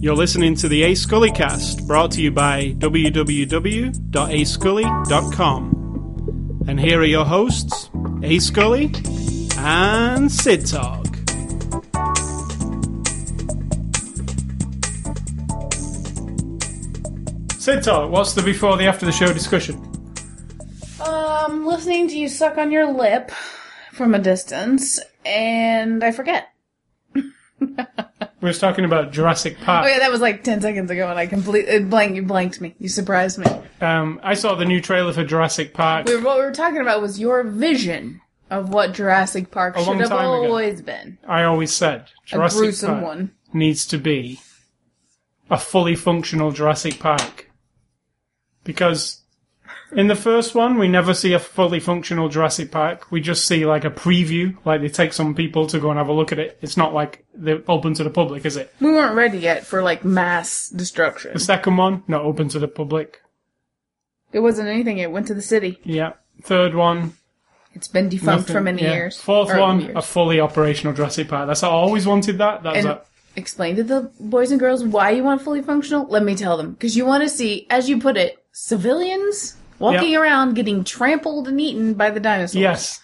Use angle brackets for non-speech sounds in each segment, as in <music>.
You're listening to the A Scully cast, brought to you by www.ascully.com. And here are your hosts, A Scully and Sid Talk. Sid Talk, what's the before the after the show discussion? Um, listening to you suck on your lip from a distance, and I forget. We was talking about Jurassic Park. Oh yeah, that was like ten seconds ago, and I completely it blank. You blanked me. You surprised me. Um, I saw the new trailer for Jurassic Park. We were, what we were talking about was your vision of what Jurassic Park A long should have time ago. always been. I always said A Jurassic gruesome Park one. needs to be a fully functional Jurassic Park. Because in the first one, we never see a fully functional Jurassic Park. We just see like a preview, like they take some people to go and have a look at it. It's not like they're open to the public, is it? We weren't ready yet for like mass destruction. The second one, not open to the public. It wasn't anything. It went to the city. Yeah. Third one, It's been defunct for many Yeah. years. Fourth Or one, years. a fully operational Jurassic Park. That's I always wanted that. That was and a, explain to the boys and girls why you want fully functional. Let me tell them because you want to see, as you put it, civilians walking Yep. around getting trampled and eaten by the dinosaurs. yes.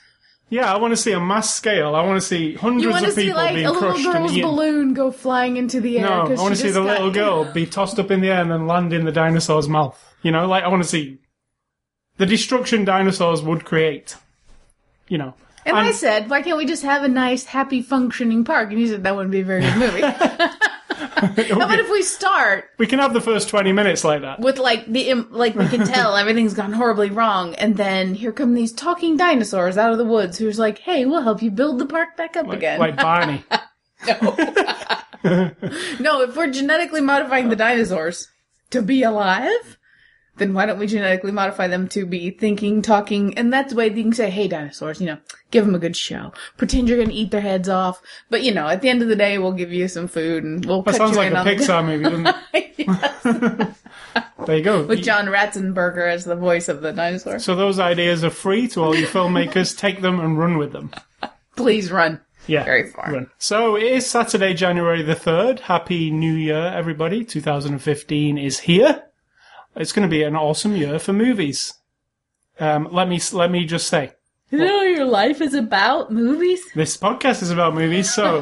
Yeah, I want to see a mass scale. I want to see hundreds You want to of see people like being a little crushed and girl's eaten. balloon go flying into the air. No, I want to see the little girl be tossed up in the air and then land in the dinosaur's mouth. You know, like I want to see the destruction dinosaurs would create. You know, And I I'm- said, why can't we just have a nice, happy, functioning park? And he said that wouldn't be a very good movie. <laughs> How about if we start we can have the first twenty minutes like that. with like the im- like we can tell <laughs> everything's gone horribly wrong, and then here come these talking dinosaurs out of the woods who's like, "Hey, we'll help you build the park back up Like, again." like Barney. <laughs> No. <laughs> No, if we're genetically modifying the dinosaurs to be alive, then why don't we genetically modify them to be thinking, talking, and that's the way you can say, "Hey, dinosaurs, you know, give them a good show. Pretend you're going to eat their heads off, but you know, at the end of the day, we'll give you some food and we'll That sounds you like in a Pixar movie, <laughs> doesn't it? There you go. With John Ratzenberger as the voice of the dinosaur. So those ideas are free to all you filmmakers. <laughs> Take them and run with them. Please run. Yeah. Very far. Run. So it is Saturday, January the 3rd. Happy New Year, everybody. 2015 is here. It's going to be an awesome year for movies. Um, let me, let me just say, You know your life is about movies? this podcast is about movies. So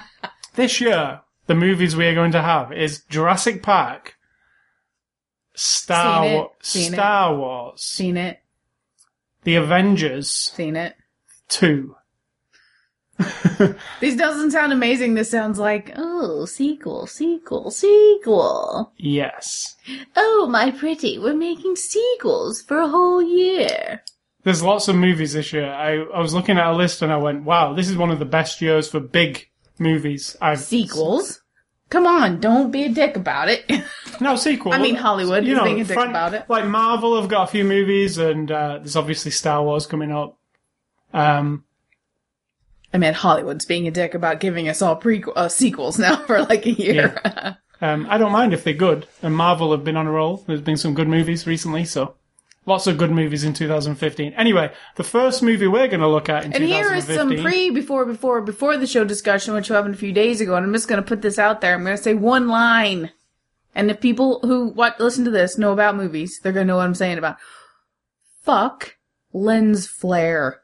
<laughs> this year, the movies we are going to have is Jurassic Park, Star, Seen it. Wa- Seen it. Star Wars, Seen it. The Avengers Seen it. 2. <laughs> This doesn't sound amazing. This sounds like, oh, sequel, sequel, sequel. Yes. Oh, my pretty, we're making sequels for a whole year. There's lots of movies this year. I, I was looking at a list and I went, wow, this is one of the best years for big movies. I've Sequels? Come on, don't be a dick about it. <laughs> No sequel. I mean, Hollywood is being a dick about it. Like Marvel have got a few movies, and uh, there's obviously Star Wars coming up. Um, I mean, Hollywood's being a dick about giving us all prequel uh, sequels now <laughs> for like a year. um, I don't mind if they're good. And Marvel have been on a roll. There's been some good movies recently, so lots of good movies in 2015. Anyway, the first movie we're going to look at in And here is some pre, before, before, before the show discussion, which happened a few days ago, and I'm just going to put this out there. I'm going to say one line. And if people who what listen to this know about movies, they're going to know what I'm saying about. Fuck lens flare.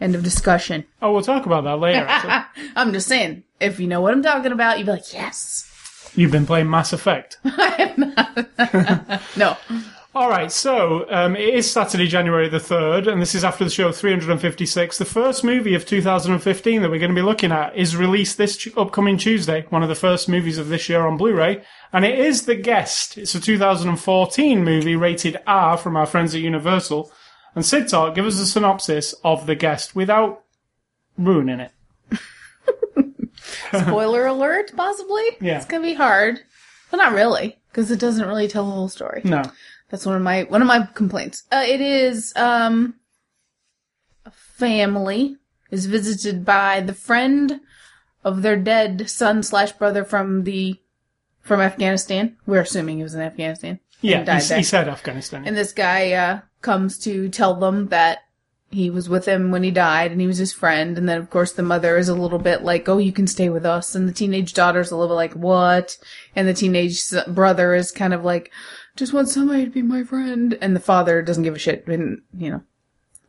End of discussion. oh, we'll talk about that later. actually. <laughs> I'm just saying, if you know what I'm talking about, you'd be like, yes. You've been playing Mass Effect. <laughs> <laughs> No. All right, so um, it is Saturday, January the 3rd, and this is after the show 356. The first movie of 2015 that we're going to be looking at is released this upcoming Tuesday, one of the first movies of this year on Blu ray, and it is The Guest. It's a 2014 movie rated R from our friends at Universal. And Sid Talk, give us a synopsis of The Guest without ruining it. <laughs> Spoiler alert, possibly? Yeah. It's going to be hard. but not really, because it doesn't really tell the whole story. No. That's one of my one of my complaints. Uh, it is um a family is visited by the friend of their dead son slash brother from the from Afghanistan. We're assuming he was in Afghanistan. Yeah, he, he said Afghanistan. And this guy uh, comes to tell them that he was with him when he died and he was his friend. And then, of course, the mother is a little bit like, oh, you can stay with us. And the teenage daughter's a little bit like, what? And the teenage brother is kind of like, just want somebody to be my friend. And the father doesn't give a shit. And, you know.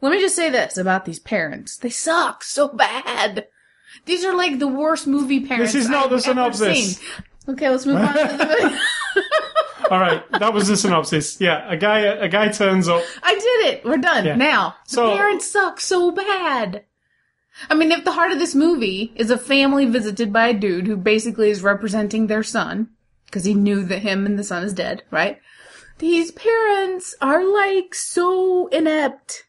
Let me just say this about these parents. They suck so bad. These are like the worst movie parents. This is not I've the synopsis. seen. Okay, let's move on to the <laughs> movie. <laughs> All right, that was the synopsis. Yeah, a guy a guy turns up. I did it. We're done. Yeah. Now, So- the parents suck so bad. I mean, if the heart of this movie is a family visited by a dude who basically is representing their son, because he knew that him and the son is dead, right? These parents are like so inept.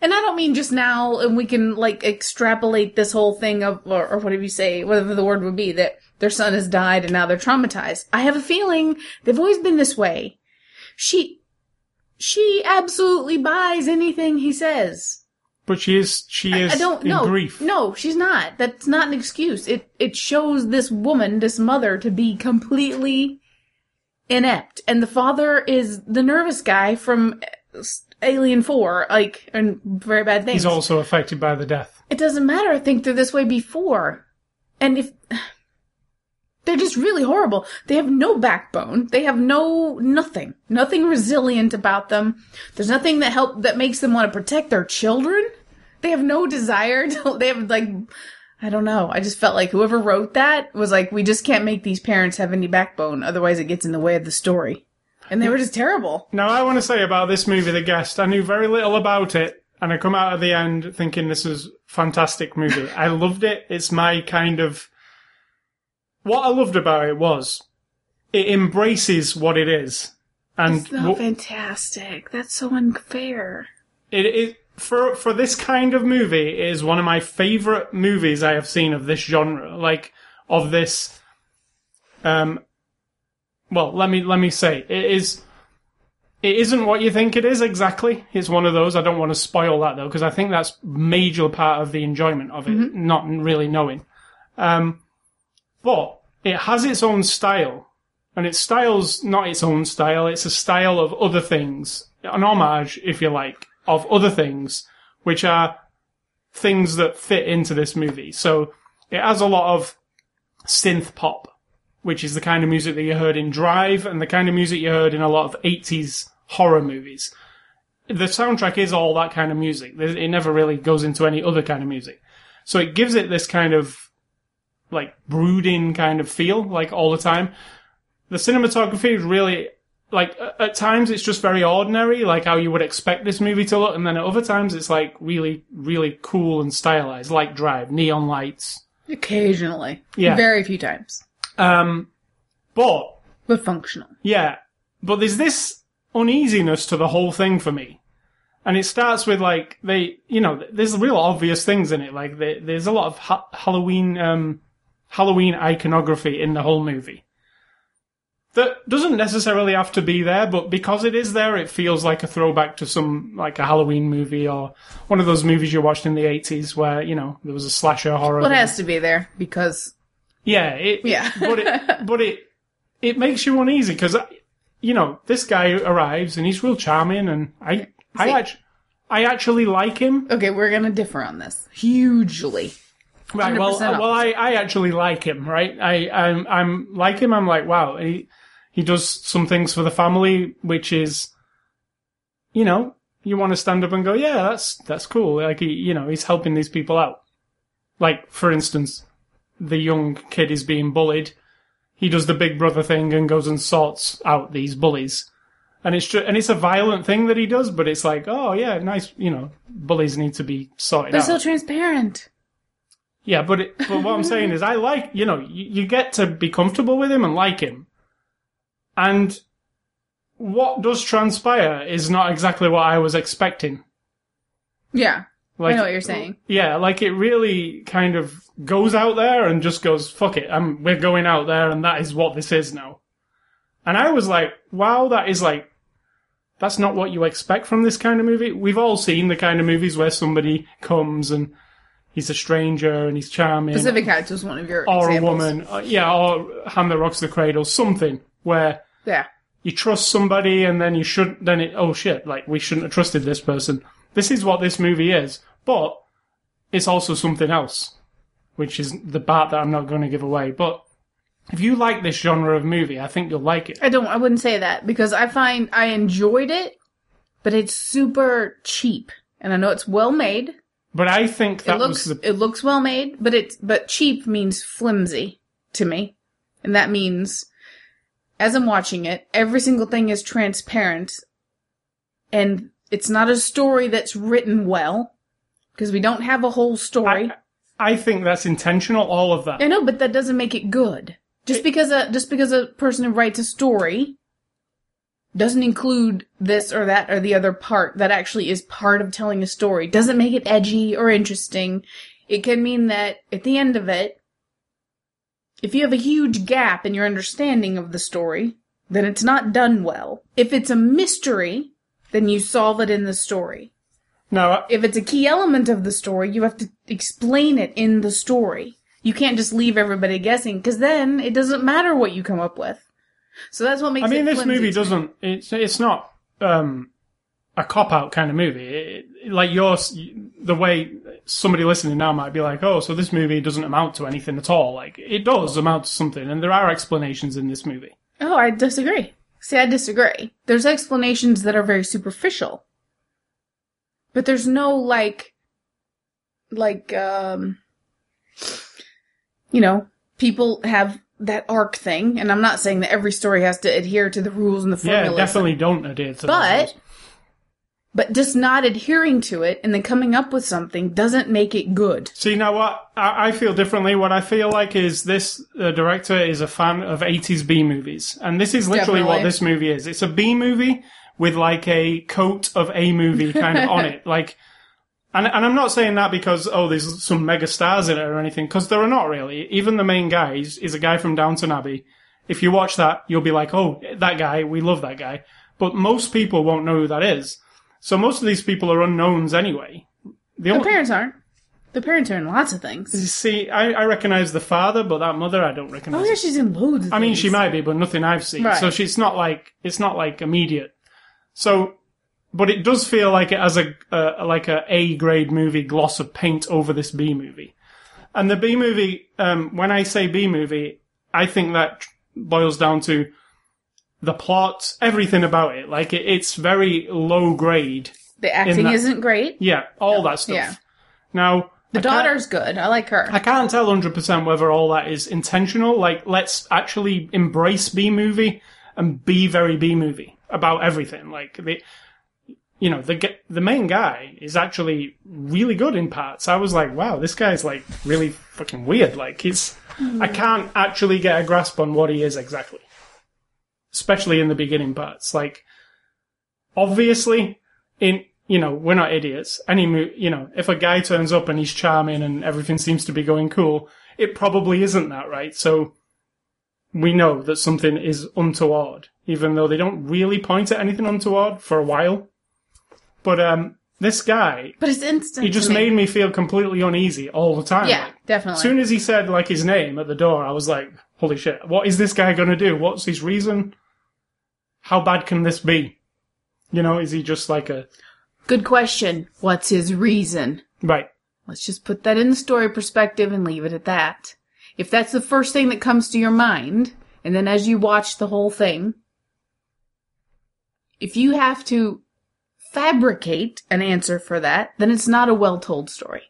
And I don't mean just now, and we can like extrapolate this whole thing of, or, or whatever you say, whatever the word would be, that their son has died and now they're traumatized. I have a feeling they've always been this way. She, she absolutely buys anything he says. But she is she is I don't in know. grief. No, she's not. That's not an excuse. It it shows this woman, this mother, to be completely inept, and the father is the nervous guy from Alien Four, like and very bad things. He's also affected by the death. it doesn't matter. I think they're this way before, and if they're just really horrible. They have no backbone. They have no nothing, nothing resilient about them. There's nothing that help that makes them want to protect their children. They have no desire <laughs> to. They have like, I don't know. I just felt like whoever wrote that was like, we just can't make these parents have any backbone, otherwise it gets in the way of the story. And they were just terrible. Now, I want to say about this movie, The Guest, I knew very little about it, and I come out at the end thinking this is fantastic movie. I loved it. It's my kind of. What I loved about it was it embraces what it is, and It's not fantastic. That's so unfair. it is for for this kind of movie. It is one of my favorite movies I have seen of this genre, like of this. Um. Well, let me let me say it is. It isn't what you think it is exactly. It's one of those. I don't want to spoil that though, because I think that's major part of the enjoyment of it, not really knowing. Um, but it has its own style, and its style's not its own style. It's a style of other things, an homage, if you like, of other things, which are things that fit into this movie. So it has a lot of synth pop, which is the kind of music that you heard in Drive and the kind of music you heard in a lot of 80s horror movies. The soundtrack is all that kind of music. It never really goes into any other kind of music. So it gives it this kind of like brooding kind of feel, like all the time. The cinematography is really like at times it's just very ordinary, like how you would expect this movie to look, and then at other times it's like really, really cool and stylized, like Drive, neon lights. Occasionally. Yeah. Very few times. Um, but But functional. yeah, but there's this uneasiness to the whole thing for me. And it starts with like they, you know, there's real obvious things in it. Like there, there's a lot of ha- Halloween, um, Halloween iconography in the whole movie. That doesn't necessarily have to be there, but because it is there, it feels like a throwback to some like a Halloween movie or one of those movies you watched in the 80s where you know there was a slasher horror. Well, it has to be there because Yeah, it, Yeah. but it, <laughs> but it, it makes you uneasy because, uh, you know, this guy arrives and he's real charming, and I, I actually, I actually like him. okay, we're gonna differ on this hugely. Right. Well, 100% uh, well, I, I actually like him. Right. I, I'm, I'm like him. I'm like, wow. He, he does some things for the family, which is, you know, you want to stand up and go, yeah, that's that's cool. Like he, you know, he's helping these people out. Like for instance, the young kid is being bullied. He does the big brother thing and goes and sorts out these bullies. And it's ju- and it's a violent thing that he does, but it's like, oh yeah, nice. You know, bullies need to be sorted They're out. so transparent. Yeah, but it, but what I'm saying is, I <laughs> like you know you, you get to be comfortable with him and like him, and what does transpire is not exactly what I was expecting. Yeah, Like, I know what you're saying. Yeah, like it really kind of goes out there and just goes fuck it. I'm we're going out there, and that is what this is now. And I was like, wow, that is like. That's not what you expect from this kind of movie. We've all seen the kind of movies where somebody comes and he's a stranger and he's charming. Pacific Heights was one of your or examples. a woman, uh, yeah, or hand that rocks the cradle, something where Yeah, you trust somebody and then you shouldn't. then it, oh shit, like we shouldn't have trusted this person. this is what this movie is, but it's also something else, which is the part that I'm not going to give away. But if you like this genre of movie, I think you'll like it. I don't. I wouldn't say that because I find I enjoyed it, but it's super cheap, and I know it's well made. But I think that it looks was the it looks well made, but it's but cheap means flimsy to me, and that means as I'm watching it, every single thing is transparent, and it's not a story that's written well because we don't have a whole story. I, I think that's intentional. All of that. I know, but that doesn't make it good. Just because a just because a person who writes a story doesn't include this or that or the other part that actually is part of telling a story doesn't make it edgy or interesting. It can mean that at the end of it, if you have a huge gap in your understanding of the story, then it's not done well. If it's a mystery, then you solve it in the story. Now, If it's a key element of the story, you have to explain it in the story. You can't just leave everybody guessing, because then it doesn't matter what you come up with. So that's what makes I mean, this movie doesn't. It's it's not um, a cop out kind of movie. It, it- like yours, the way somebody listening now might be like, "Oh, so this movie doesn't amount to anything at all." Like it does amount to something, and there are explanations in this movie. Oh, I disagree. See, I disagree. There's explanations that are very superficial. But there's no like like um you know, people have that arc thing, and I'm not saying that every story has to adhere to the rules and the formula. Yeah, definitely don't adhere to. But but just not adhering to it and then coming up with something doesn't make it good. See now, what I, I feel differently. What I feel like is this uh, director is a fan of 80s B movies, and this is literally what this movie is. It's a B movie with like a coat of A movie kind of on <laughs> it, like. And, and I'm not saying that because oh, there's some mega stars in it or anything, because there are not really. Even the main guy is, is a guy from Downton Abbey. If you watch that, you'll be like, oh, that guy, we love that guy. But most people won't know who that is. So most of these people are unknowns anyway. The The parents aren't. The parents are in lots of things. you see, I, I recognize the father, but that mother I don't recognize. Oh recognize. yeah, she's in loads of I mean, she might be, but nothing I've seen. Right. So she's not like it's not like immediate. So, but it does feel like it has a, a like a A grade movie gloss of paint over this B movie. And the B movie, um, when I say B movie, I think that boils down to the plot, everything about it. Like it, it's very low grade. The acting that- isn't great. Yeah, all that stuff. Yeah. Now The I daughter's good. I like her. I can't tell 100% whether all that is intentional. Like, let's actually embrace B movie and be very B movie about everything. Like, the, you know, the the main guy is actually really good in parts. I was like, wow, this guy's like really fucking weird. Like, he's, hmm. I can't actually get a grasp on what he is exactly. Especially in the beginning parts. Like, obviously, in, you know, we're not idiots. Any, mo- you know, if a guy turns up and he's charming and everything seems to be going cool, it probably isn't that, right? So, we know that something is untoward, even though they don't really point at anything untoward for a while. But, um, this guy, but it's instant. he just to me. made me feel completely uneasy all the time. Yeah, Like, definitely. as soon as he said like his name at the door, I was like, "Holy shit! What is this guy going to do? What's his reason? How bad can this be? You know, is he just like a Good question. What's his reason? right? Let's just put that in the story perspective and leave it at that. If that's the first thing that comes to your mind, and then as you watch the whole thing, if you have to fabricate an answer for that, then it's not a well told story.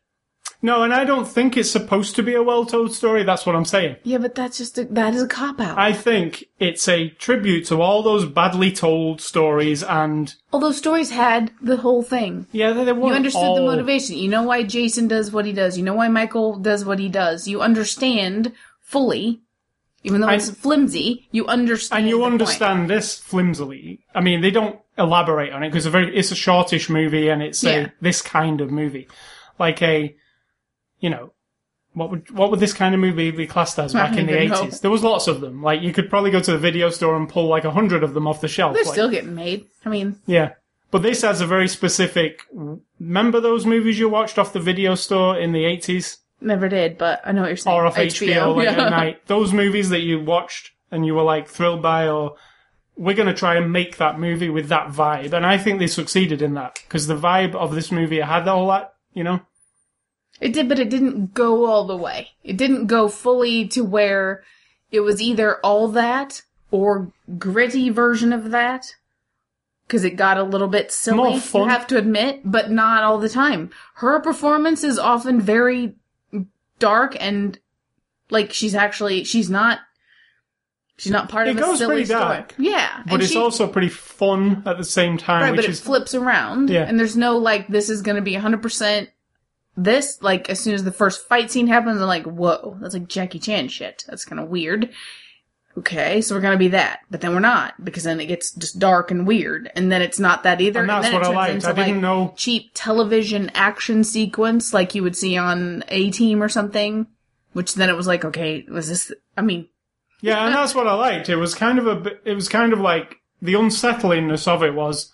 No, and I don't think it's supposed to be a well-told story. That's what I'm saying. Yeah, but that's just a, that is a cop out. I think it's a tribute to all those badly told stories, and Although stories had the whole thing. yeah, they, they weren't You understood the motivation. You know why Jason does what he does. You know why Michael does what he does. You understand fully, even though it's flimsy. You understand, and you the point. understand this flimsily. I mean, they don't elaborate on it because it's a very it's a shortish movie and it's Yeah. a this kind of movie, like a, you know, what would what would this kind of movie be classed as back in the eighties? There was lots of them. Like you could probably go to the video store and pull like a hundred of them off the shelf. They're like- still getting made. I mean, yeah. But this has a very specific. Remember those movies you watched off the video store in the eighties never did, but I know what you're saying. or off HBO, late yeah. at night? Those movies that you watched and you were like thrilled by, or we're going to try and make that movie with that vibe. And I think they succeeded in that because the vibe of this movie had all that, you know? It did, but it didn't go all the way. It didn't go fully to where it was either all that or gritty version of that. Cause it got a little bit silly, you have to admit, but not all the time. Her performance is often very dark and like she's actually, she's not, she's not part It of a goes silly pretty story. dark. Yeah. But and it's she- also pretty fun at the same time, Right, which but it is flips around, Yeah. and there's no like this is going to be 100 percent this. Like as soon as the first fight scene happens, I'm like, whoa, that's like Jackie Chan shit. That's kind of weird. Okay, so we're gonna be that, but then we're not because then it gets just dark and weird, and then it's not that either. and that's then what it I turns liked. into, I didn't like, know. cheap television action sequence like you would see on A Team or something. Which then it was like, okay, was this? I mean, Yeah, and that's what I liked. It was kind of a it was kind of like the unsettlingness of it was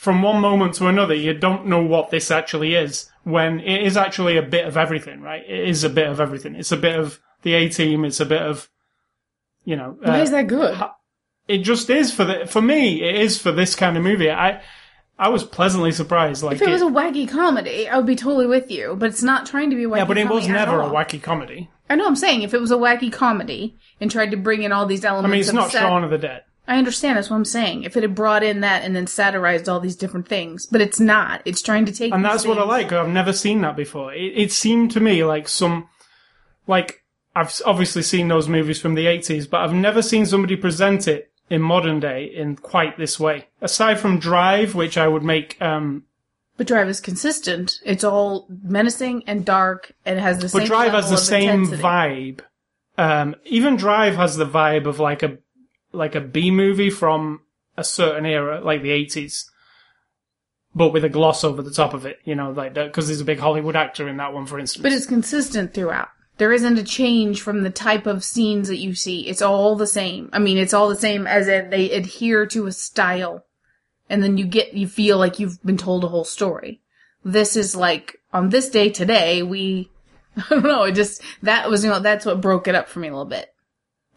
from one moment to another, you don't know what this actually is when it is actually a bit of everything, right? It is a bit of everything. It's a bit of the A team. It's a bit of, you know, why uh, is that good? it just is for the, for me, it is for this kind of movie. I, I was pleasantly surprised. Like If it was a wacky comedy, I would be totally with you. But it's not trying to be wacky. yeah, but it was never a wacky comedy. I know I'm saying if it was a wacky comedy and tried to bring in all these elements, I elements. mean, it's of not sat- Shaun of the Dead. I understand. That's what I'm saying. If it had brought in that and then satirized all these different things, but it's not. It's trying to take. and these that's what I things- like. I've never seen that before. It, it seemed to me like some, like I've s- obviously seen those movies from the eighties, but I've never seen somebody present it in modern day in quite this way. Aside from Drive, which I would make, um, But Drive is consistent. It's all menacing and dark, and it has the but same. But Drive has the same intensity. vibe. Um, even Drive has the vibe of like a like a B movie from a certain era, like the eighties. But with a gloss over the top of it, you know, like because there's a big Hollywood actor in that one, for instance. But it's consistent throughout. There isn't a change from the type of scenes that you see. It's all the same. I mean, it's all the same as in they adhere to a style. And then you get, you feel like you've been told a whole story. This is like, on this day today, we, <laughs> I don't know, it just, that was, you know, that's what broke it up for me a little bit.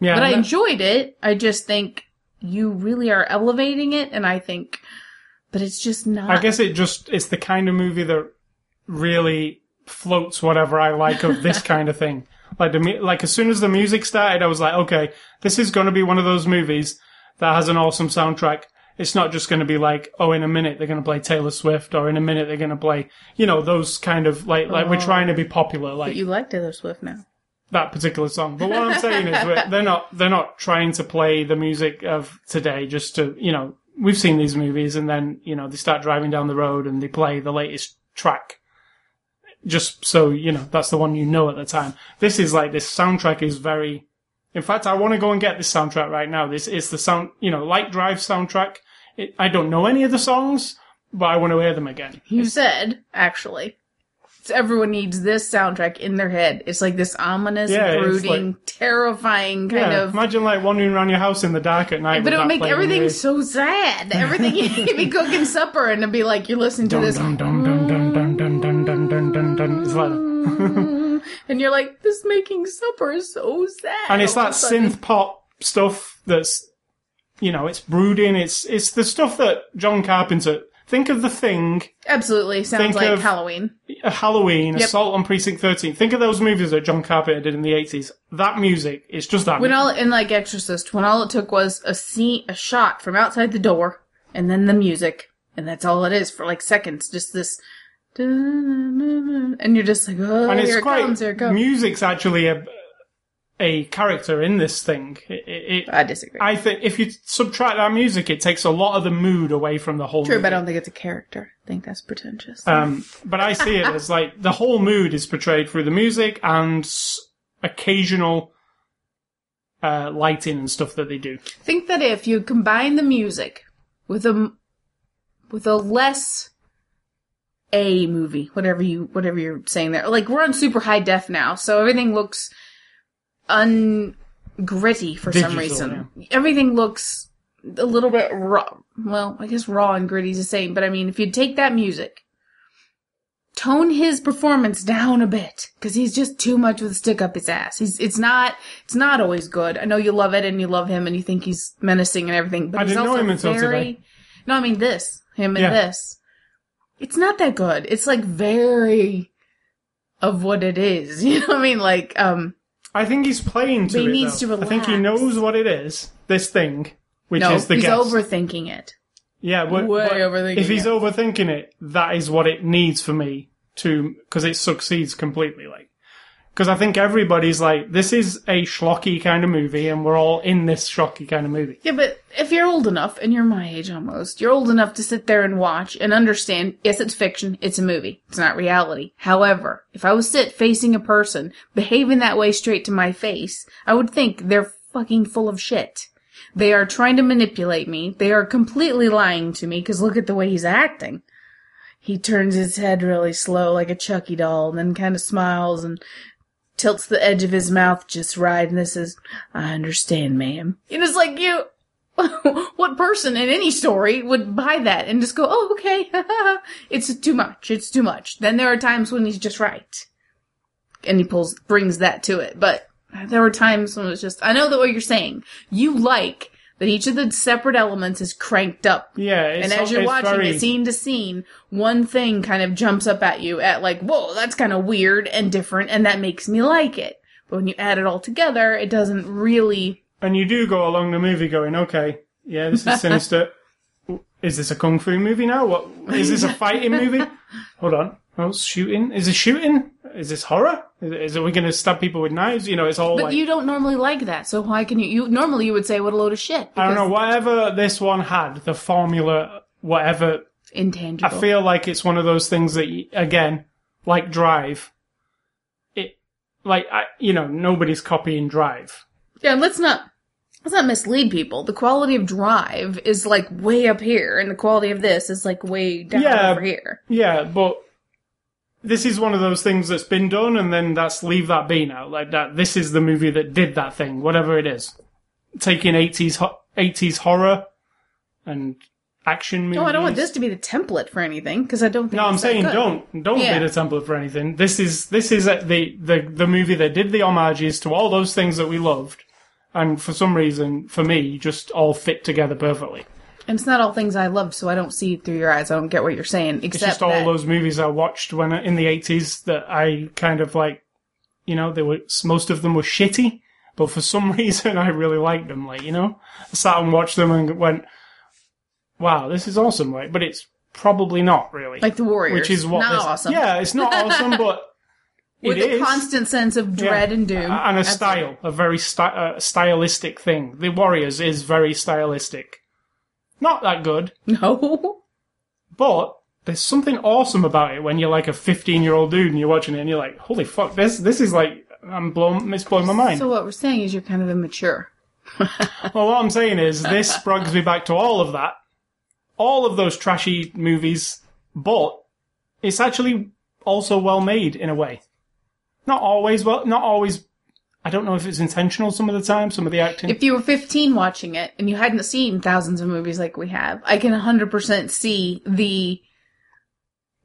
yeah, But I enjoyed it. I just think you really are elevating it, and I think, but it's just not. I guess it just it's the kind of movie that really floats whatever I like of this <laughs> kind of thing. Like the like as soon as the music started, I was like, okay, this is going to be one of those movies that has an awesome soundtrack. It's not just going to be like, oh, in a minute they're going to play Taylor Swift, or in a minute they're going to play, you know, those kind of like like we're oh. trying to be popular, like But you like Taylor Swift now. that particular song. But what I'm saying is we're- they're not they're not trying to play the music of today just to you know we've seen these movies and then you know they start driving down the road and they play the latest track just so you know that's the one you know at the time. This is like this soundtrack is very. In fact, I want to go and get this soundtrack right now. This is the sound you know Light Drive soundtrack. It, I don't know any of the songs, but I want to hear them again. You said, actually. Everyone needs this soundtrack in their head. It's like this ominous, Yeah, brooding, Yeah, terrifying kind of. imagine like wandering around your house in the dark at night. But it would make playing in your everything so sad. Everything you'd be cooking supper and it'd be like you're listening to this, dun, dun, dun, dun, dun, dun, dun, dun, dun, dun, dun. It's like, and you're like, this making supper is so sad. and it's that of a sudden. synth pop stuff that's, you know, it's brooding. It's it's the stuff that John Carpenter. Think of the thing, Absolutely sounds Think like of- Halloween. a Halloween, Yep. Assault on Precinct 13. Think of those movies that John Carpenter did in the 80s. That music, it's just that. When all in like Exorcist, when all it took was a scene, a shot from outside the door, and then the music, and that's all it is for like seconds. Just this, and you're just like, oh, and it's here it quite, comes, here it comes. music's actually a, a character in this thing. It, it, it, I disagree. I think if you subtract that music, it takes a lot of the mood away from the whole True, movie. but I don't think it's a character. I think that's pretentious. Um, but I see it as like the whole mood is portrayed through the music and occasional uh, lighting and stuff that they do. think that if you combine the music with a with a less a movie, whatever you whatever you're saying there, like we're on super high def now, so everything looks ungritty for some Digital, reason. Everything looks a little bit raw. Well, I guess raw and gritty is the same, but I mean, if you take that music tone his performance down a bit because he's just too much with a stick up his ass. He's it's not it's not always good. I know you love it and you love him and you think he's menacing and everything, but I he's didn't know also him until very. today. No, I mean this him and Yeah. this. It's not that good. It's like very of what it is. <laughs> You know what I mean? Like um I think he's playing to But he it. needs though. to I think he knows what it is. This thing, which no, is the he's guest. overthinking it. yeah, but, way but overthinking If he's it. overthinking it, that is what it needs for me to because it succeeds completely. Like, because I think everybody's like, this is a schlocky kind of movie, and we're all in this schlocky kind of movie. Yeah, but if you're old enough, and you're my age almost, you're old enough to sit there and watch and understand, yes, it's fiction, it's a movie, it's not reality. However, if I was sit facing a person behaving that way straight to my face, I would think they're fucking full of shit. They are trying to manipulate me. They are completely lying to me because look at the way he's acting. He turns his head really slow like a Chucky doll and then kind of smiles and tilts the edge of his mouth just right and this is, I understand, ma'am. And it's like you, <laughs> what person in any story would buy that and just go, oh, okay, <laughs> it's too much, it's too much. Then there are times when he's just right. And he pulls, brings that to it. But there were times when it was just, I know that what you're saying. You like that each of the separate elements is cranked up. Yeah, it's, And as you're watching very, it scene to scene, one thing kind of jumps up at you at like, whoa, that's kind of weird and different, and that makes me like it. But when you add it all together, it doesn't really and you do go along the movie going, okay, yeah, this is <laughs> sinister. is this a kung fu movie now? What is this a fighting movie? <laughs> Hold on, oh, shooting? Is it shooting? Is this horror? Is, is it we going to stab people with knives? You know, it's all But like you don't normally like that, so why can you? You normally you would say what a load of shit. I don't know, whatever this one had, the formula, whatever. Intangible. I feel like it's one of those things that, again, like Drive, it, like I, you know, nobody's copying Drive. yeah, and let's not let's not mislead people. The quality of Drive is like way up here, and the quality of this is like way down Yeah. over here. Yeah, but this is one of those things that's been done, and then that's leave that be now. Like that, this is the movie that did that thing, whatever it is. Taking eighties eighties horror and action movies. No, I don't want this to be the template for anything because I don't think. No, I'm saying don't don't Yeah. be the template for anything. This is this is the the the movie that did the homages to all those things that we loved, and for some reason, for me, just all fit together perfectly. And it's not all things I loved, so I don't see through your eyes. I don't get what you're saying. It's Except just all that those movies I watched when in the eighties that I kind of like. You know, they were most of them were shitty, but for some <laughs> reason I really liked them. Like you know, I sat and watched them and went, "Wow, this is awesome!" Like, but it's probably not really. like the Warriors, which is what not this, awesome. Yeah, it's not awesome, but <laughs> with it a is. constant sense of dread Yeah. and doom and a That's style, a very sty- uh, stylistic thing. The Warriors is very stylistic. Not that good. <laughs> No, but there's something awesome about it when you're like a 15 year old dude and you're watching it and you're like, holy fuck, this this is like I'm blown, it's blowing my mind. so what we're saying is you're kind of immature. <laughs> well, what I'm saying is this brings me back to all of that, all of those trashy movies, but it's actually also well made in a way. Not always well, not always. I don't know if it's intentional some of the time, some of the acting. If you were 15 watching it and you hadn't seen thousands of movies like we have, I can 100% see the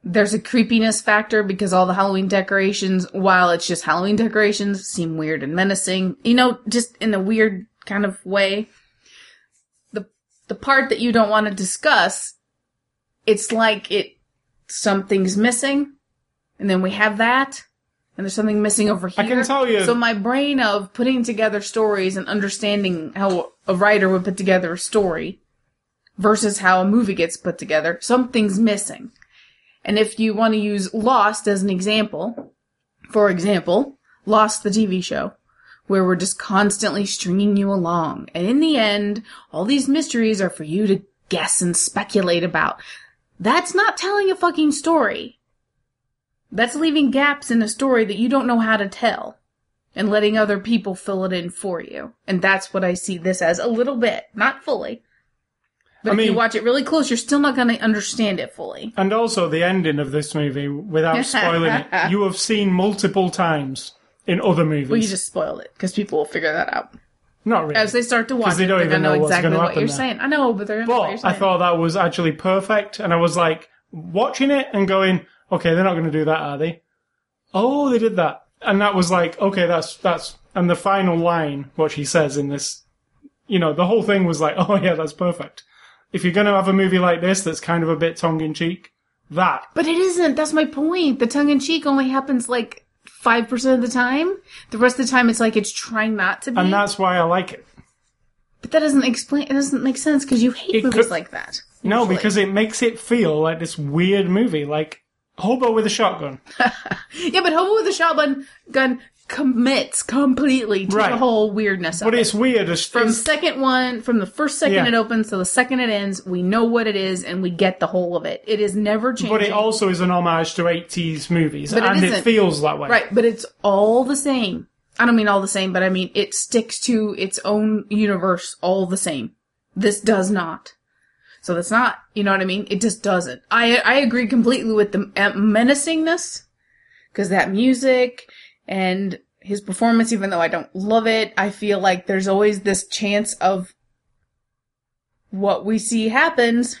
there's a creepiness factor because all the Halloween decorations, while it's just Halloween decorations, seem weird and menacing. You know, just in a weird kind of way. The the part that you don't want to discuss, it's like it something's missing, and then we have that, and there's something missing over here. I can tell you- So my brain of putting together stories and understanding how a writer would put together a story versus how a movie gets put together, something's missing. And if you want to use Lost as an example, for example, Lost the TV show, where we're just constantly stringing you along. And in the end, all these mysteries are for you to guess and speculate about. That's not telling a fucking story. That's leaving gaps in a story that you don't know how to tell and letting other people fill it in for you. And that's what I see this as a little bit, not fully. But I if you watch it really close, you're still not going to understand it fully. and also the ending of this movie, without <laughs> spoiling it, you have seen multiple times in other movies. Well, you just spoiled it because people will figure that out Not really. as they start to watch they it. don't They're even know know exactly what you're there. saying. I know, but they're gonna know what you're But I thought that was actually perfect, and I was like watching it and going, okay, they're not going to do that, are they? Oh, they did that, and that was like, okay, that's that's, and the final line, what she says in this, you know, the whole thing was like, <laughs> oh yeah, that's perfect. If you're going to have a movie like this that's kind of a bit tongue in cheek, that But it isn't. That's my point. The tongue in cheek only happens like 5% of the time. The rest of the time it's like it's trying not to be. and that's why I like it. but that doesn't explain, it doesn't make sense because you hate It movies could- like that. No, because it makes it feel like this weird movie, like Hobo with a shotgun. <laughs> Yeah, but Hobo with a shotgun gun commits completely to Right. the whole weirdness of But it. it's weird. It's, From it's- second one, from the first second Yeah. it opens to the second it ends, we know what it is and we get the whole of it. It is never changing. but it also is an homage to 80s movies, But it and it, isn't. feels that way. Right, but it's all the same. I don't mean all the same, but I mean it sticks to its own universe all the same. This does not. So that's not, you know what I mean? It just doesn't. I I agree completely with the uh, menacingness because that music and his performance, even though I don't love it, I feel like there's always this chance of what we see happens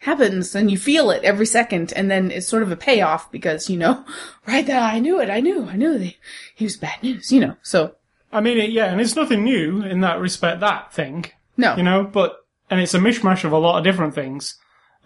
happens and you feel it every second and then it's sort of a payoff because you know <laughs> right there i knew it i knew i knew that he was bad news you know so I mean, yeah, and it's nothing new in that respect, that thing, no you know, but, and it's a mishmash of a lot of different things.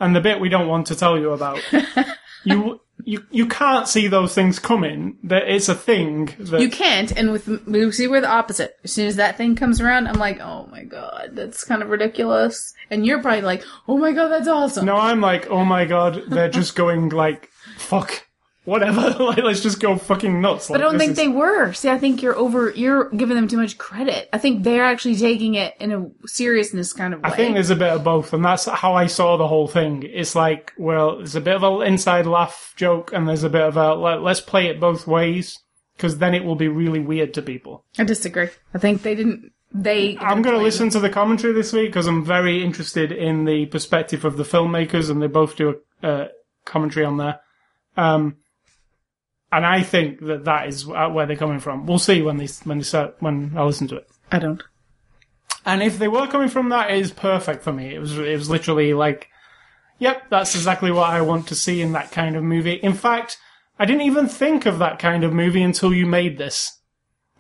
And the bit we don't want to tell you about, <laughs> you, you, you can't see those things coming. That it's a thing that, you can't and with we see we're the opposite. As soon as that thing comes around i'm like oh my god that's kind of ridiculous. And you're probably like oh my god that's awesome. No, I'm like, oh my god, they're just going like, fuck, whatever, <laughs> like, let's just go fucking nuts. but i don't think is- they were see i think you're over you're giving them too much credit i think they're actually taking it in a seriousness kind of way I think there's a bit of both, and that's how I saw the whole thing. It's like, well, there's a bit of an inside laugh joke, and there's a bit of a let, let's play it both ways, because then it will be really weird to people. i disagree i think they didn't they I'm going to listen to the commentary this week because I'm very interested in the perspective of the filmmakers, and they both do a uh, commentary on there. Um, and I think that that is where they're coming from. We'll see when they when they start when I listen to it. i don't And if they were coming from that, it is perfect for me. It was it was literally like, yep, that's exactly what I want to see in that kind of movie. In fact, I didn't even think of that kind of movie until you made this.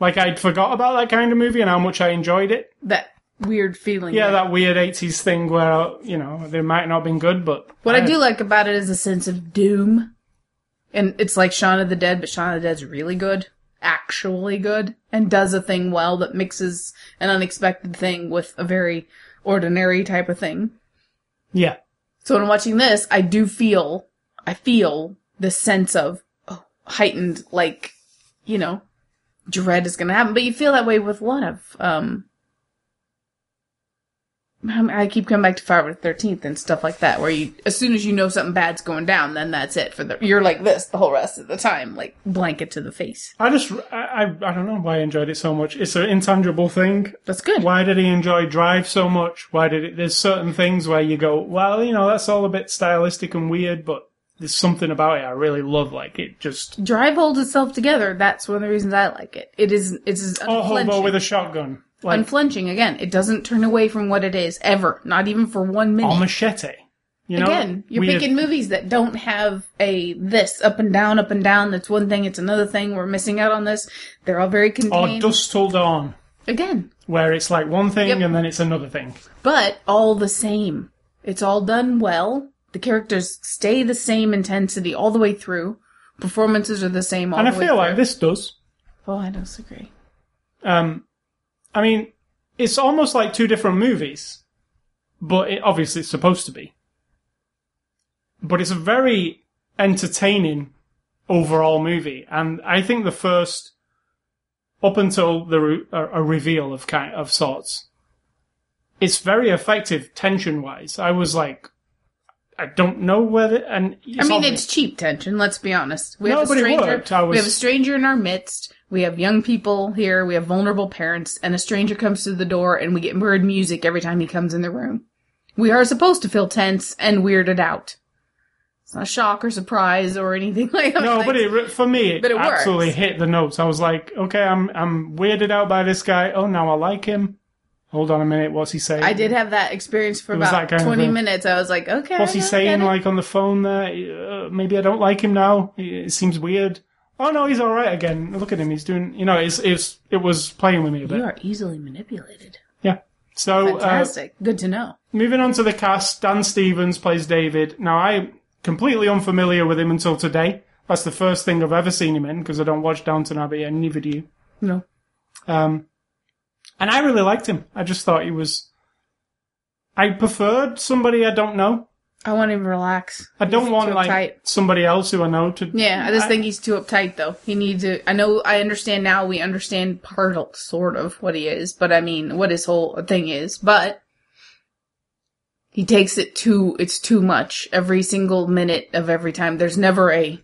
Like I'd forgot about that kind of movie and how much I enjoyed it. that weird feeling Yeah, that- that weird eighties thing where you know they might not have been good, but What I do like about it is a sense of doom. And it's like Shaun of the Dead, but Shaun of the Dead's really good. Actually good. And does a thing well that mixes an unexpected thing with a very ordinary type of thing. yeah, So when watching this, I do feel, I feel the sense of oh, heightened, like, you know, dread is gonna happen. But you feel that way with a lot of, um, Um, I keep coming back to Friday the Thirteenth and stuff like that, where you, as soon as you know something bad's going down, then that's it for the. You're like this the whole rest of the time, like blanket to the face. I just I, I I don't know why I enjoyed it so much. It's an intangible thing. That's good. Why did he enjoy Drive so much? Why did it? There's certain things where you go, well, you know, that's all a bit stylistic and weird, but there's something about it I really love. Like it just Drive holds itself together. That's one of the reasons I like it. It is. It's oh, hobo with a shotgun, like unflinching again. It doesn't turn away from what it is ever, not even for one minute. or machete. You know, Again, you're picking movies that don't have a this up and down, up and down. That's one thing. It's another thing. We're missing out on this. They're all very or contained. Dusk Till Dawn, Again, where it's like one thing Yep. and then it's another thing. but all the same. It's all done well. The characters stay the same intensity all the way through. Performances are the same all and I the way feel through. like this does. Oh, I disagree. Um, I mean, it's almost like two different movies, but it obviously it's supposed to be. But it's a very entertaining overall movie, and I think the first, up until the a reveal of kind of sorts, it's very effective tension wise. I was like, I don't know whether, and I mean, it's cheap tension. Let's be honest. We No, have a stranger. I We have a stranger in our midst. We have young people here. We have vulnerable parents, and a stranger comes through the door, and we get weird music every time he comes in the room. We are supposed to feel tense and weirded out. It's not shock or surprise or anything <laughs> like that. No, Like, but it for me it, But it works. absolutely hit the notes. I was like, okay, I'm I'm weirded out by this guy. Oh, now I like him. Hold on a minute, what's he saying? I did have that experience for was about that kind of 20 a- minutes. I was like, okay. What's he saying, like on the phone there? Uh, maybe I don't like him now. It seems weird. Oh no, he's all right again. Look at him. He's doing. You know, it's it's it was playing with me a bit. You are easily manipulated. Yeah. So uh, Fantastic. Good to know. moving on to the cast, Dan Stevens plays David. Now I'm completely unfamiliar with him until today. That's the first thing I've ever seen him in because I don't watch Downton Abbey, and neither do you. No. Um, and I really liked him. I just thought he was. I preferred somebody I don't know. I want him to relax. I don't He's want like uptight. somebody else who I know to. Yeah, I just I- think he's too uptight though. He needs to. I know. I understand now. We understand part of, sort of what he is, but I mean, what his whole thing is. But he takes it too. It's too much. Every single minute of every time. There's never a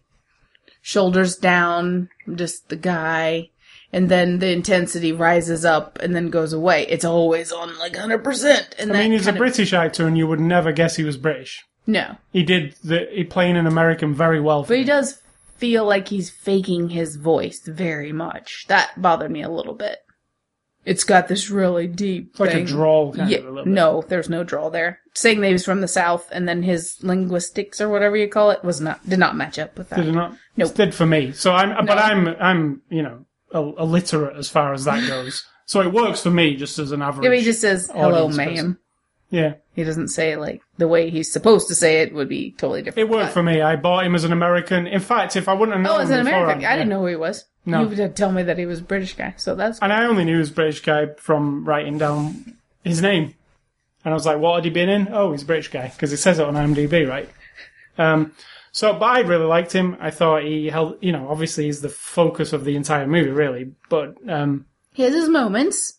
shoulders down. Just the guy, and then the intensity rises up and then goes away. It's always on like hundred percent. And I mean, he's a of- British actor, and you would never guess he was British. no, He did the he playing an American very well. For But he does feel like he's faking his voice very much. That bothered me a little bit. It's got this really deep It's like thing. a drawl kind Yeah, of a little bit. no, there's no drawl there. Saying that he was from the south and then his linguistics or whatever you call it was not did not match up with that. Did it not? Nope. It did for me. So I'm, but I'm, I'm, you know, illiterate as far as that goes. so it works for me just as an average. Yeah, he just says hello, ma'am. person. yeah, He doesn't say like the way he's supposed to say it would be totally different. it worked for me. I bought him as an American. In fact, if I wouldn't have known Oh, as an American, I didn't know who he was. No. You did tell me that he was a British guy, so that's And I only knew he was British guy from writing down his name. And I was like, what had he been in? Oh, he's a British guy. Because it says it on IMDb, right? Um, so, but I really liked him. I thought he held, you know, obviously he's the focus of the entire movie, really. But, um, he has his moments.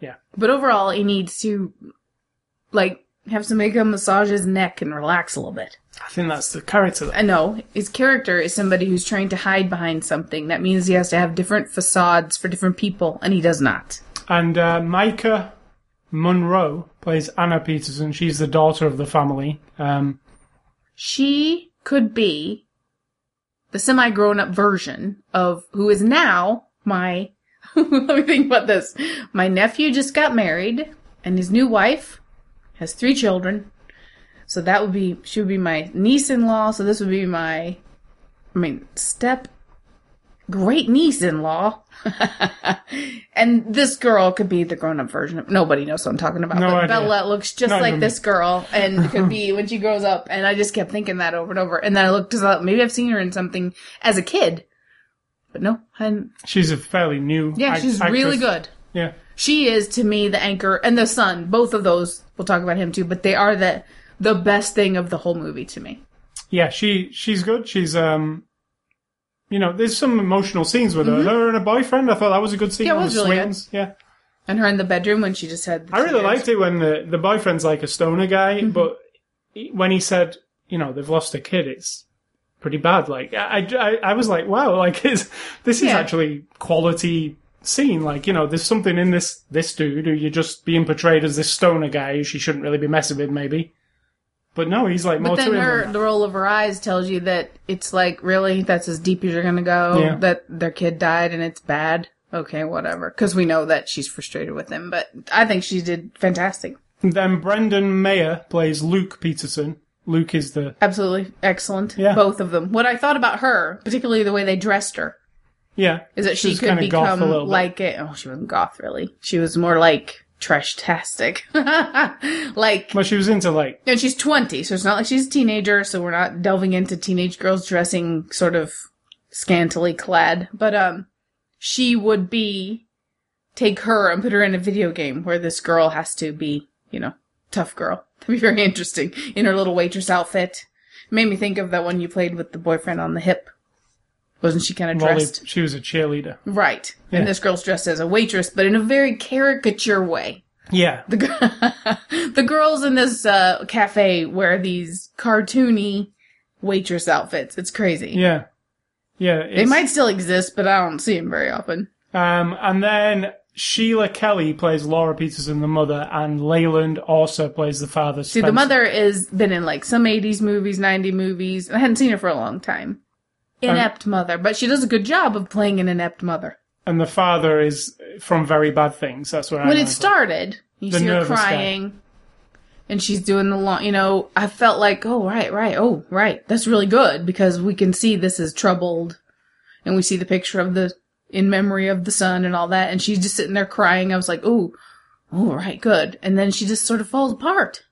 Yeah. But overall, he needs to, like, have somebody come massage his neck and relax a little bit. I think that's the character. I know his character is somebody who's trying to hide behind something. That means he has to have different facades for different people, and he does not. And uh, Maika Monroe plays Anna Peterson. She's the daughter of the family. Um, She could be the semi grown up version of who is now my. <laughs> let me think about this. My nephew just got married, and his new wife has three children. So that would be she would be my niece in law. So this would be my, I mean, step great niece in law. <laughs> and this girl could be the grown up version of nobody knows what I'm talking about. No but idea. Bella looks just Not like this girl and <laughs> could be when she grows up. And I just kept thinking that over and over. And then I looked, thought maybe I've seen her in something as a kid. But no, I hadn't. she's a fairly new. Yeah, act- she's really actress. good. Yeah. She is to me the anchor and the son. Both of those, we'll talk about him too, but they are the the best thing of the whole movie to me. Yeah, she she's good. She's um, you know, there's some emotional scenes with her. Her and her boyfriend. I thought that was a good scene. Mm-hmm. Yeah, it on was the really swings. Yeah, And her in the bedroom when she just had. The I really liked it when the the boyfriend's like a stoner guy, Mm-hmm. but he- when he said, you know, they've lost a kid, it's pretty bad. Like I I, I was like, wow, <laughs> like it's, this is Yeah. actually quality scene. Like you know, there's something in this this dude who you're just being portrayed as this stoner guy who she shouldn't really be messing with, maybe. But no, he's like But then her, the roll of her eyes tells you that it's like, really? That's as deep as you're gonna go? Yeah. That their kid died and it's bad? Okay, whatever. Because we know that she's frustrated with him, but I think she did fantastic. Then Brendan Meyer plays Luke Peterson. Luke is the Absolutely excellent. Yeah. Both of them. What I thought about her, particularly the way they dressed her, yeah. is that she She's could kinda goth a become like a, oh, she wasn't goth really. She was more like trash-tastic. <laughs> like, Well, she was into like and she's 20, so it's not like she's a teenager, so we're not delving into teenage girls dressing sort of scantily clad. But, um, she would be, take her and put her in a video game where this girl has to be, you know, tough girl. <laughs> That'd be very interesting. In her little waitress outfit. Made me think of that one you played with the boyfriend on the hip. Wasn't she kind of dressed? She was a cheerleader. Right. Yeah. And this girl's dressed as a waitress, but in a very caricature way. Yeah, The, <laughs> the girls in this uh, cafe wear these cartoony waitress outfits. It's crazy. yeah, yeah. They might still exist, but I don't see them very often. Um, and then Sheila Kelley plays Laura Peterson, the mother, and Leland Orser plays the father. See, the mother has been in like some 80s movies, 90 movies. I hadn't seen her for a long time. Inept mother, but she does a good job of playing an inept mother. and the father is from Very Bad Things. That's what I when know it started, You The see her nervous guy. crying, and she's doing the long. You know, I felt like, oh right, right, oh right, that's really good because we can see this is troubled, and we see the picture of the in memory of the son and all that, and she's just sitting there crying. I was like, oh, oh right, good, and then she just sort of falls apart.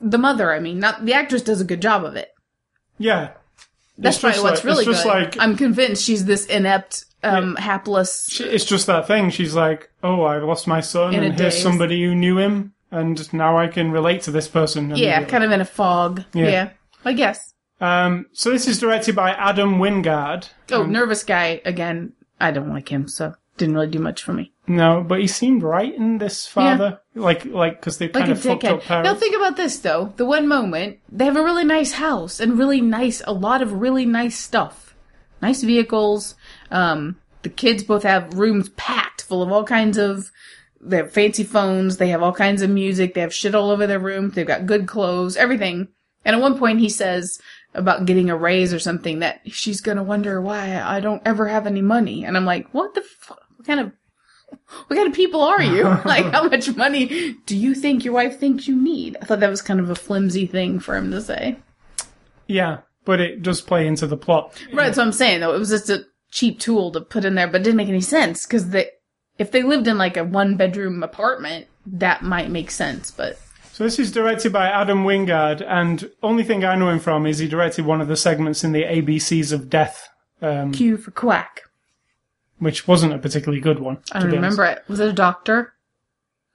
The mother, I mean, not the actress, does a good job of it. Yeah. That's probably what's like- really good. like I'm convinced she's this inept, um, hapless. She- It's just that thing. She's like, "Oh, I lost my son, and here's daze. somebody who knew him, and now I can relate to this person." Yeah, kind of in a fog. Yeah. Yeah, I guess. Um, so this is directed by Adam Wingard. Oh, nervous guy again. I don't like him, so didn't really do much for me. No, but he seemed right in this father, like like because they Like kind a of fucked up dickhead. parents. Now think about this though. The one moment they have a really nice house and really nice, a lot of really nice stuff, nice vehicles. Um, the kids both have rooms packed full of all kinds of. They have fancy phones. They have all kinds of music. They have shit all over their rooms. They've got good clothes, everything. And at one point he says about getting a raise or something that she's gonna wonder why I don't ever have any money. And I'm like, what the fuck? What kind of what kind of people are you? <laughs> like, how much money do you think your wife thinks you need? I thought that was kind of a flimsy thing for him to say. yeah, but it does play into the plot. Right, that's what I'm saying, though. It was just a cheap tool to put in there, but it didn't make any sense, because they, if they lived in like a one bedroom apartment, that might make sense, but So this is directed by Adam Wingard, and only thing I know him from is he directed one of the segments in the ABCs of Death, um, Q for quack. Which wasn't a particularly good one. I don't remember it. Was it a doctor?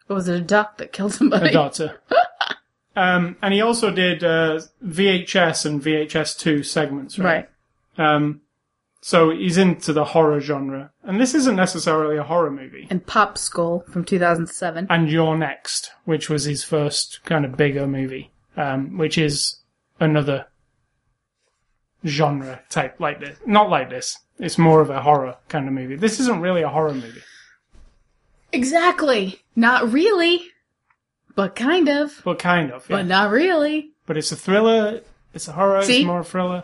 Or was it a duck that killed somebody? a doctor. <laughs> um, and he also did uh, VHS and VHS two segments, right? Right. Um, so he's into the horror genre, and this isn't necessarily a horror movie. And Pop Skull from 2007. And You're Next, which was his first kind of bigger movie, um, which is another genre type like this. Not like this. It's more of a horror kind of movie. This isn't really a horror movie. Exactly. Not really. But kind of. But kind of. Yeah. But not really. But it's a thriller. It's a horror. See? It's more a thriller.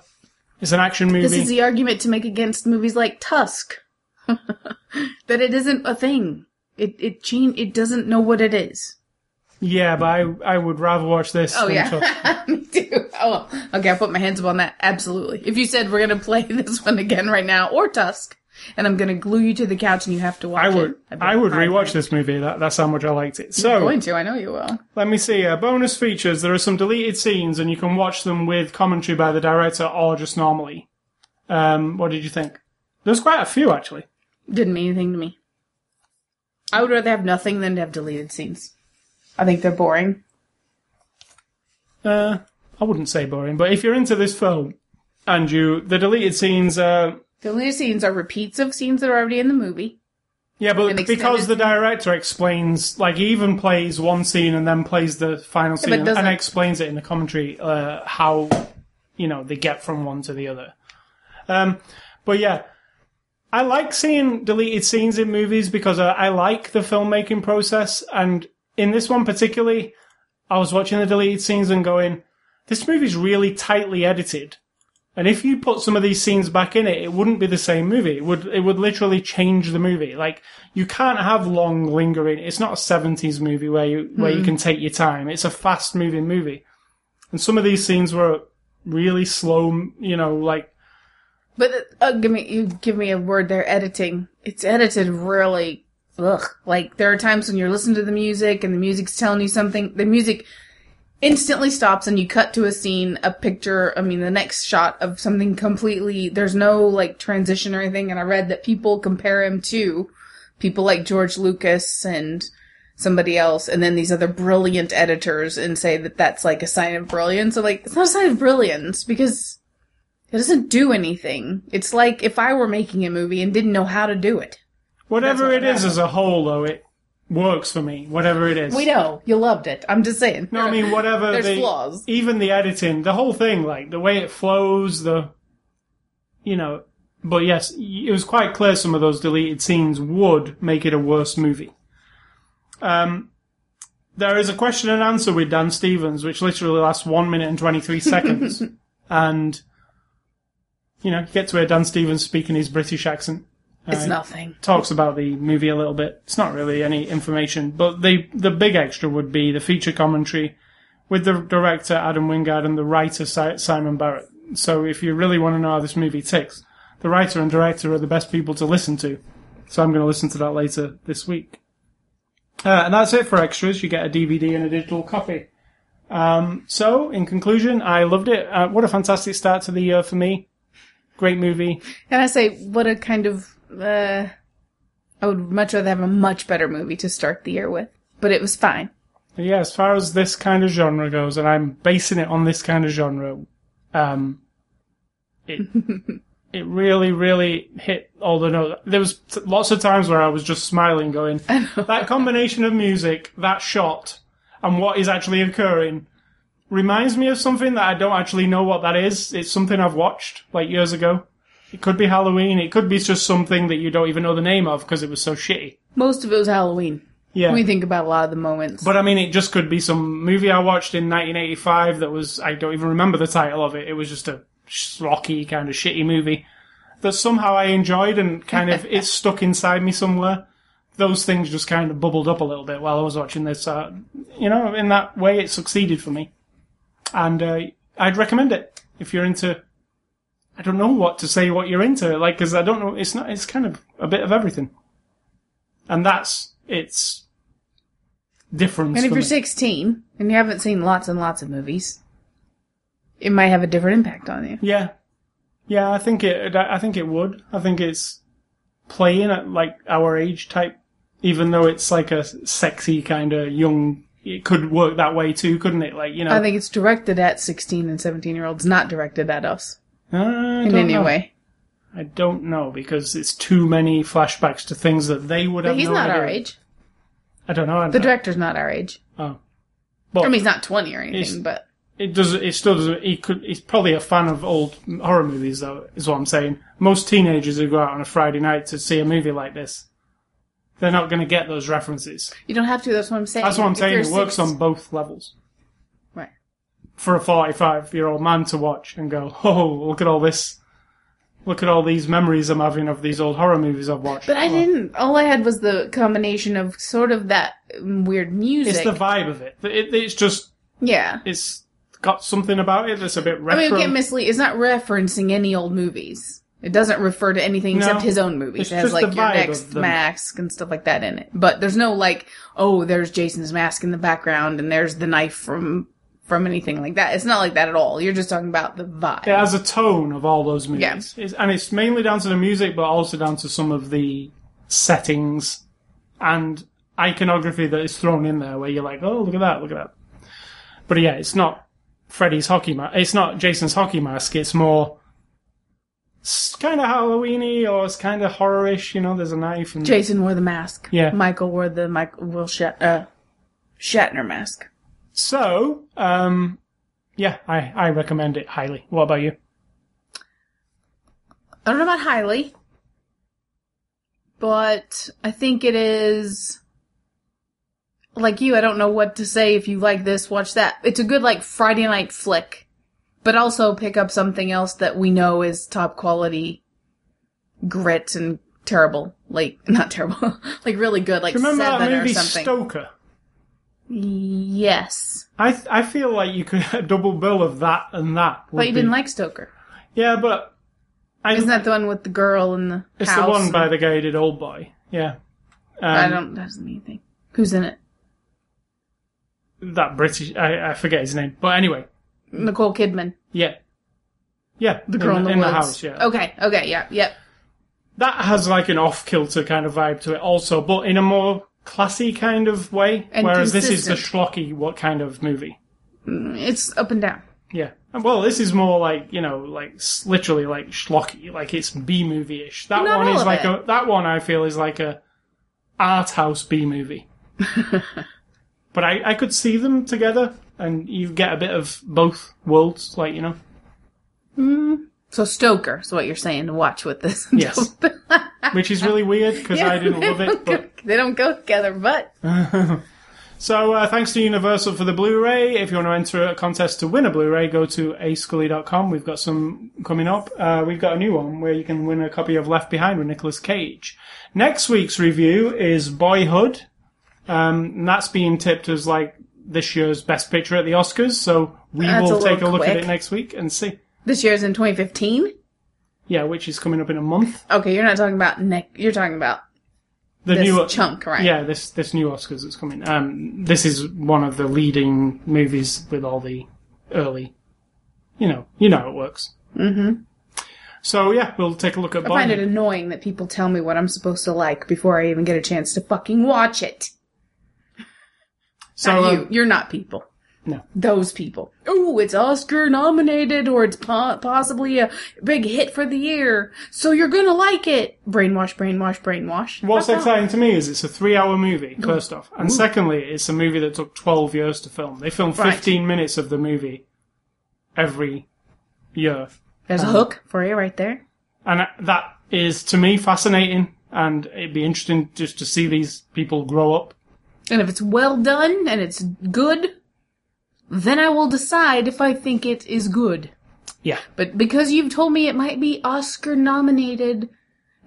It's an action movie. This is the argument to make against movies like Tusk. <laughs> that it isn't a thing. It it change it doesn't know what it is. Yeah, but I I would rather watch this. Oh yeah, <laughs> me too. Oh, okay. I'll put my hands up on that. Absolutely. If you said we're gonna play <laughs> this one again right now, or Tusk, and I'm gonna glue you to the couch and you have to watch I would it, I rewatch this movie. That that's how much I liked it. So going to. I know you will. let me see. Uh, bonus features. There are some deleted scenes, and you can watch them with commentary by the director or just normally. Um, what did you think? There's quite a few actually. Didn't mean anything to me. I would rather have nothing than to have deleted scenes. I think they're boring. Uh, I wouldn't say boring, but if you're into this film and you the deleted scenes, uh, Deleted scenes are repeats of scenes that are already in the movie. yeah, but because the director explains, like, he even plays one scene and then plays the final scene and explains it in the commentary uh, how you know they get from one to the other. Um, but yeah, I like seeing deleted scenes in movies because I, I like the filmmaking process, and in this one particularly, I was watching the deleted scenes and going, "This movie's really tightly edited." And if you put some of these scenes back in it, it wouldn't be the same movie. It would it would literally change the movie. Like you can't have long lingering. It's not a seventies movie where you where you can take your time. It's a fast moving movie, and some of these scenes were really slow. You know, like But uh, give me you give me a word there. Editing. It's edited really. Ugh. Like there are times when you're listening to the music and the music's telling you something. The music instantly stops and you cut to a scene, a picture. I mean, the next shot of something completely. There's no like transition or anything. And I read that people compare him to people like George Lucas and somebody else, and then these other brilliant editors, and say that that's like a sign of brilliance. So like, it's not a sign of brilliance because it doesn't do anything. It's like if I were making a movie and didn't know how to do it. Whatever what it is as a whole, though, it works for me. Whatever it is. We know you loved it. I'm just saying. No, I mean whatever. <laughs> There's the, flaws. Even the editing, the whole thing, like the way it flows, the, you know. But yes, it was quite clear some of those deleted scenes would make it a worse movie. Um, there is a question and answer with Dan Stevens, which literally lasts one minute and twenty three <laughs> seconds, and you know, you get to hear Dan Stevens speaking his British accent. It's Uh, nothing. talks about the movie a little bit. It's not really any information, but the the big extra would be the feature commentary with the director Adam Wingard and the writer Simon Barrett. So if you really want to know how this movie ticks, the writer and director are the best people to listen to. So I'm going to listen to that later this week. Uh, and that's it for extras. You get a DVD and a digital copy. Um, so, in conclusion, I loved it. Uh, what a fantastic start to the year for me. Great movie. Can I say what a kind of uh I would much rather have a much better movie to start the year with. But it was fine. Yeah, as far as this kind of genre goes, and I'm basing it on this kind of genre, um, it <laughs> it really, really hit all the notes. There was t- lots of times where I was just smiling, going, <laughs> "That combination of music, that shot, and what is actually occurring." Reminds me of something that I don't actually know what that is. It's something I've watched like years ago. It could be Halloween. It could be just something that you don't even know the name of because it was so shitty. Most of it was Halloween. Yeah. When we think about a lot of the moments. But I mean, it just could be some movie I watched in 1985 that was, I don't even remember the title of it. It was just a schlocky, kind of shitty movie that somehow I enjoyed and kind of, it <laughs> stuck inside me somewhere. Those things just kind of bubbled up a little bit while I was watching this. Uh, you know, in that way, it succeeded for me. And uh, I'd recommend it if you're into. I don't know what to say. What you're into, like, because I don't know. It's not. It's kind of a bit of everything, and that's its difference. and if you're me. 16 and you haven't seen lots and lots of movies, it might have a different impact on you. Yeah, yeah. I think it. I think it would. I think it's playing at like our age type, even though it's like a sexy kind of young. It could work that way too, couldn't it? Like you know, I think it's directed at 16 and 17 year olds, not directed at us Uh, I in any know. way. I don't know because it's too many flashbacks to things that they would have. But he's no not idea. our age. I don't know. I The director's not our age. oh, I mean, he's not 20 or anything, but it does. It still does. He could. He's probably a fan of old horror movies, though. Is what I'm saying. Most teenagers who go out on a Friday night to see a movie like this, they're not going to get those references. you don't have to. That's what I'm saying. That's what I'm If saying. It works six- on both levels. For a 45 year old man to watch and go, oh, look at all this. Look at all these memories I'm having of these old horror movies I've watched. But I didn't. All I had was the combination of sort of that weird music. It's the vibe of it. it. It's just, yeah. it's got something about it that's a bit retro. I mean, okay, mislead. It's not referencing any old movies. It doesn't refer to anything No. except his own movies. It has like You're Next mask and stuff like that in it. But there's no like, oh, there's Jason's mask in the background and there's the knife from from anything like that. It's not like that at all. You're just talking about the vibe. it has a tone of all those movies. Yeah. It's, and it's mainly down to the music, but also down to some of the settings and iconography that is thrown in there where you're like, oh, look at that, look at that. But yeah, it's not Freddy's hockey mask. It's not Jason's hockey mask. It's more it's kind of Halloweeny or it's kind of horror-ish. You know, there's a knife and Jason wore the mask. Yeah. Michael wore the Michael Will Shat- uh, Shatner mask. So. Um, yeah, I I recommend it highly. What about you? I don't know about highly, but I think it is like you. I don't know what to say. If you like this, watch that. It's a good like Friday night flick, but also pick up something else that we know is top quality grit and terrible. Like <laughs> not terrible, like really good. Like remember that seven or movie something. Stoker? Yes, I th- I feel like you could <laughs> a double bill of that and that. but you be- didn't like Stoker. Yeah, but I, Isn't that the one with the girl in the it's the one and- by the guy who did Old Boy. Yeah, um, I don't. That doesn't mean anything. Who's in it? that British. I, I forget his name, but anyway, Nicole Kidman. yeah, yeah, The girl in, the, in the house. Yeah, Okay. Okay. Yeah. Yep. that has like an off kilter kind of vibe to it, also, but in a more classy kind of way. And whereas this is the schlocky what kind of movie. Mm, it's up and down. Yeah. Well, this is more like you know, like literally like schlocky, like it's B movie ish. That Not one is like it. a that one I feel is like a art house B movie. <laughs> but I I could see them together, and you get a bit of both worlds, like you know. Mm, So Stoker is what you're saying to watch with this. <laughs> Yes. <laughs> Which is really weird because I didn't love it, <laughs> but they don't go together. But So uh, thanks to Universal for the Blu-ray. If you want to enter a contest to win a Blu-ray, go to ascully.com. We've got some coming up. Uh, we've got a new one where you can win a copy of Left Behind with Nicolas Cage. Next week's review is Boyhood. Um, and that's being tipped as like this year's best picture at the Oscars. So we That's a will take a look at it next week and see. This year's in 2015. Yeah, which is coming up in a month. Okay, you're not talking about Nick. You're talking about The this new chunk, right? Yeah, this this new Oscars that's coming. Um, this is one of the leading movies with all the early, you know, you know how it works. Mm-hmm. So yeah, we'll take a look at. Both I find it annoying that people tell me what I'm supposed to like before I even get a chance to fucking watch it. So Not um. You're not people. No. Those people. Oh, it's Oscar nominated or it's po- possibly a big hit for the year. So you're gonna like it. Brainwash, brainwash, brainwash. What's exciting to me is it's a three-hour movie. Mm. First off, and mm. secondly, it's a movie that took twelve years to film. They filmed Right. fifteen minutes of the movie every year, There's a um, hook for you right there. and that is to me fascinating. And it'd be interesting just to see these people grow up. And if it's well done and it's good, then I will decide if I think it is good. Yeah, But because you've told me it might be Oscar nominated,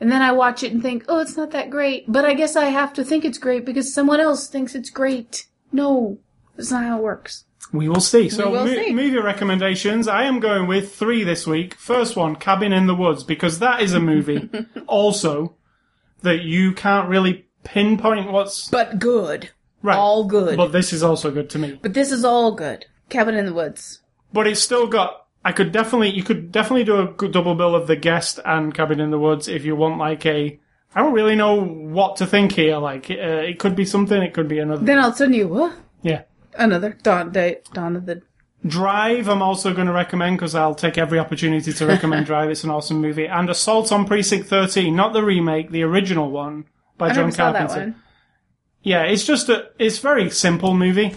and then I watch it and think, oh, it's not that great, but I guess I have to think it's great because someone else thinks it's great. No, that's not how it works. We will see. So, will mo- see. movie recommendations. I am going with three this week. First one, Cabin in the Woods, because that is a movie <laughs> also that you can't really pinpoint what's But good. Right. All good. But this is also good to me. But this is all good. Cabin in the Woods. But it's still got. I could definitely, you could definitely do a good double bill of The Guest and Cabin in the Woods if you want like a. I don't really know what to think here. Like, uh, it could be something, it could be another. Then a sudden you, what? Yeah. Another Dawn, Day, Dawn of the. Drive, I'm also going to recommend because I'll take every opportunity to recommend <laughs> Drive. It's an awesome movie. And Assault on Precinct 13, not the remake, the original one by I John Carpenter. Yeah, it's just a, it's very simple movie.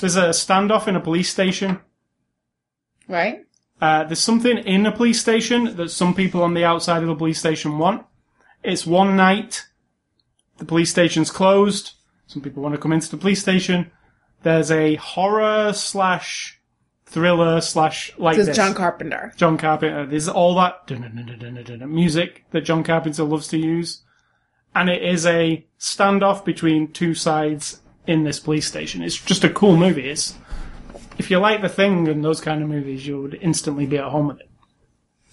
There's a standoff in a police station. Right? Uh, there's something in a police station that some people on the outside of the police station want. It's one night. The police station's closed. Some people want to come into the police station. There's a horror slash thriller slash like this. John Carpenter. John Carpenter. There's all that music that John Carpenter loves to use. And it is a standoff between two sides in this police station. It's just a cool movie. It's, if you like The Thing and those kind of movies, you would instantly be at home with it.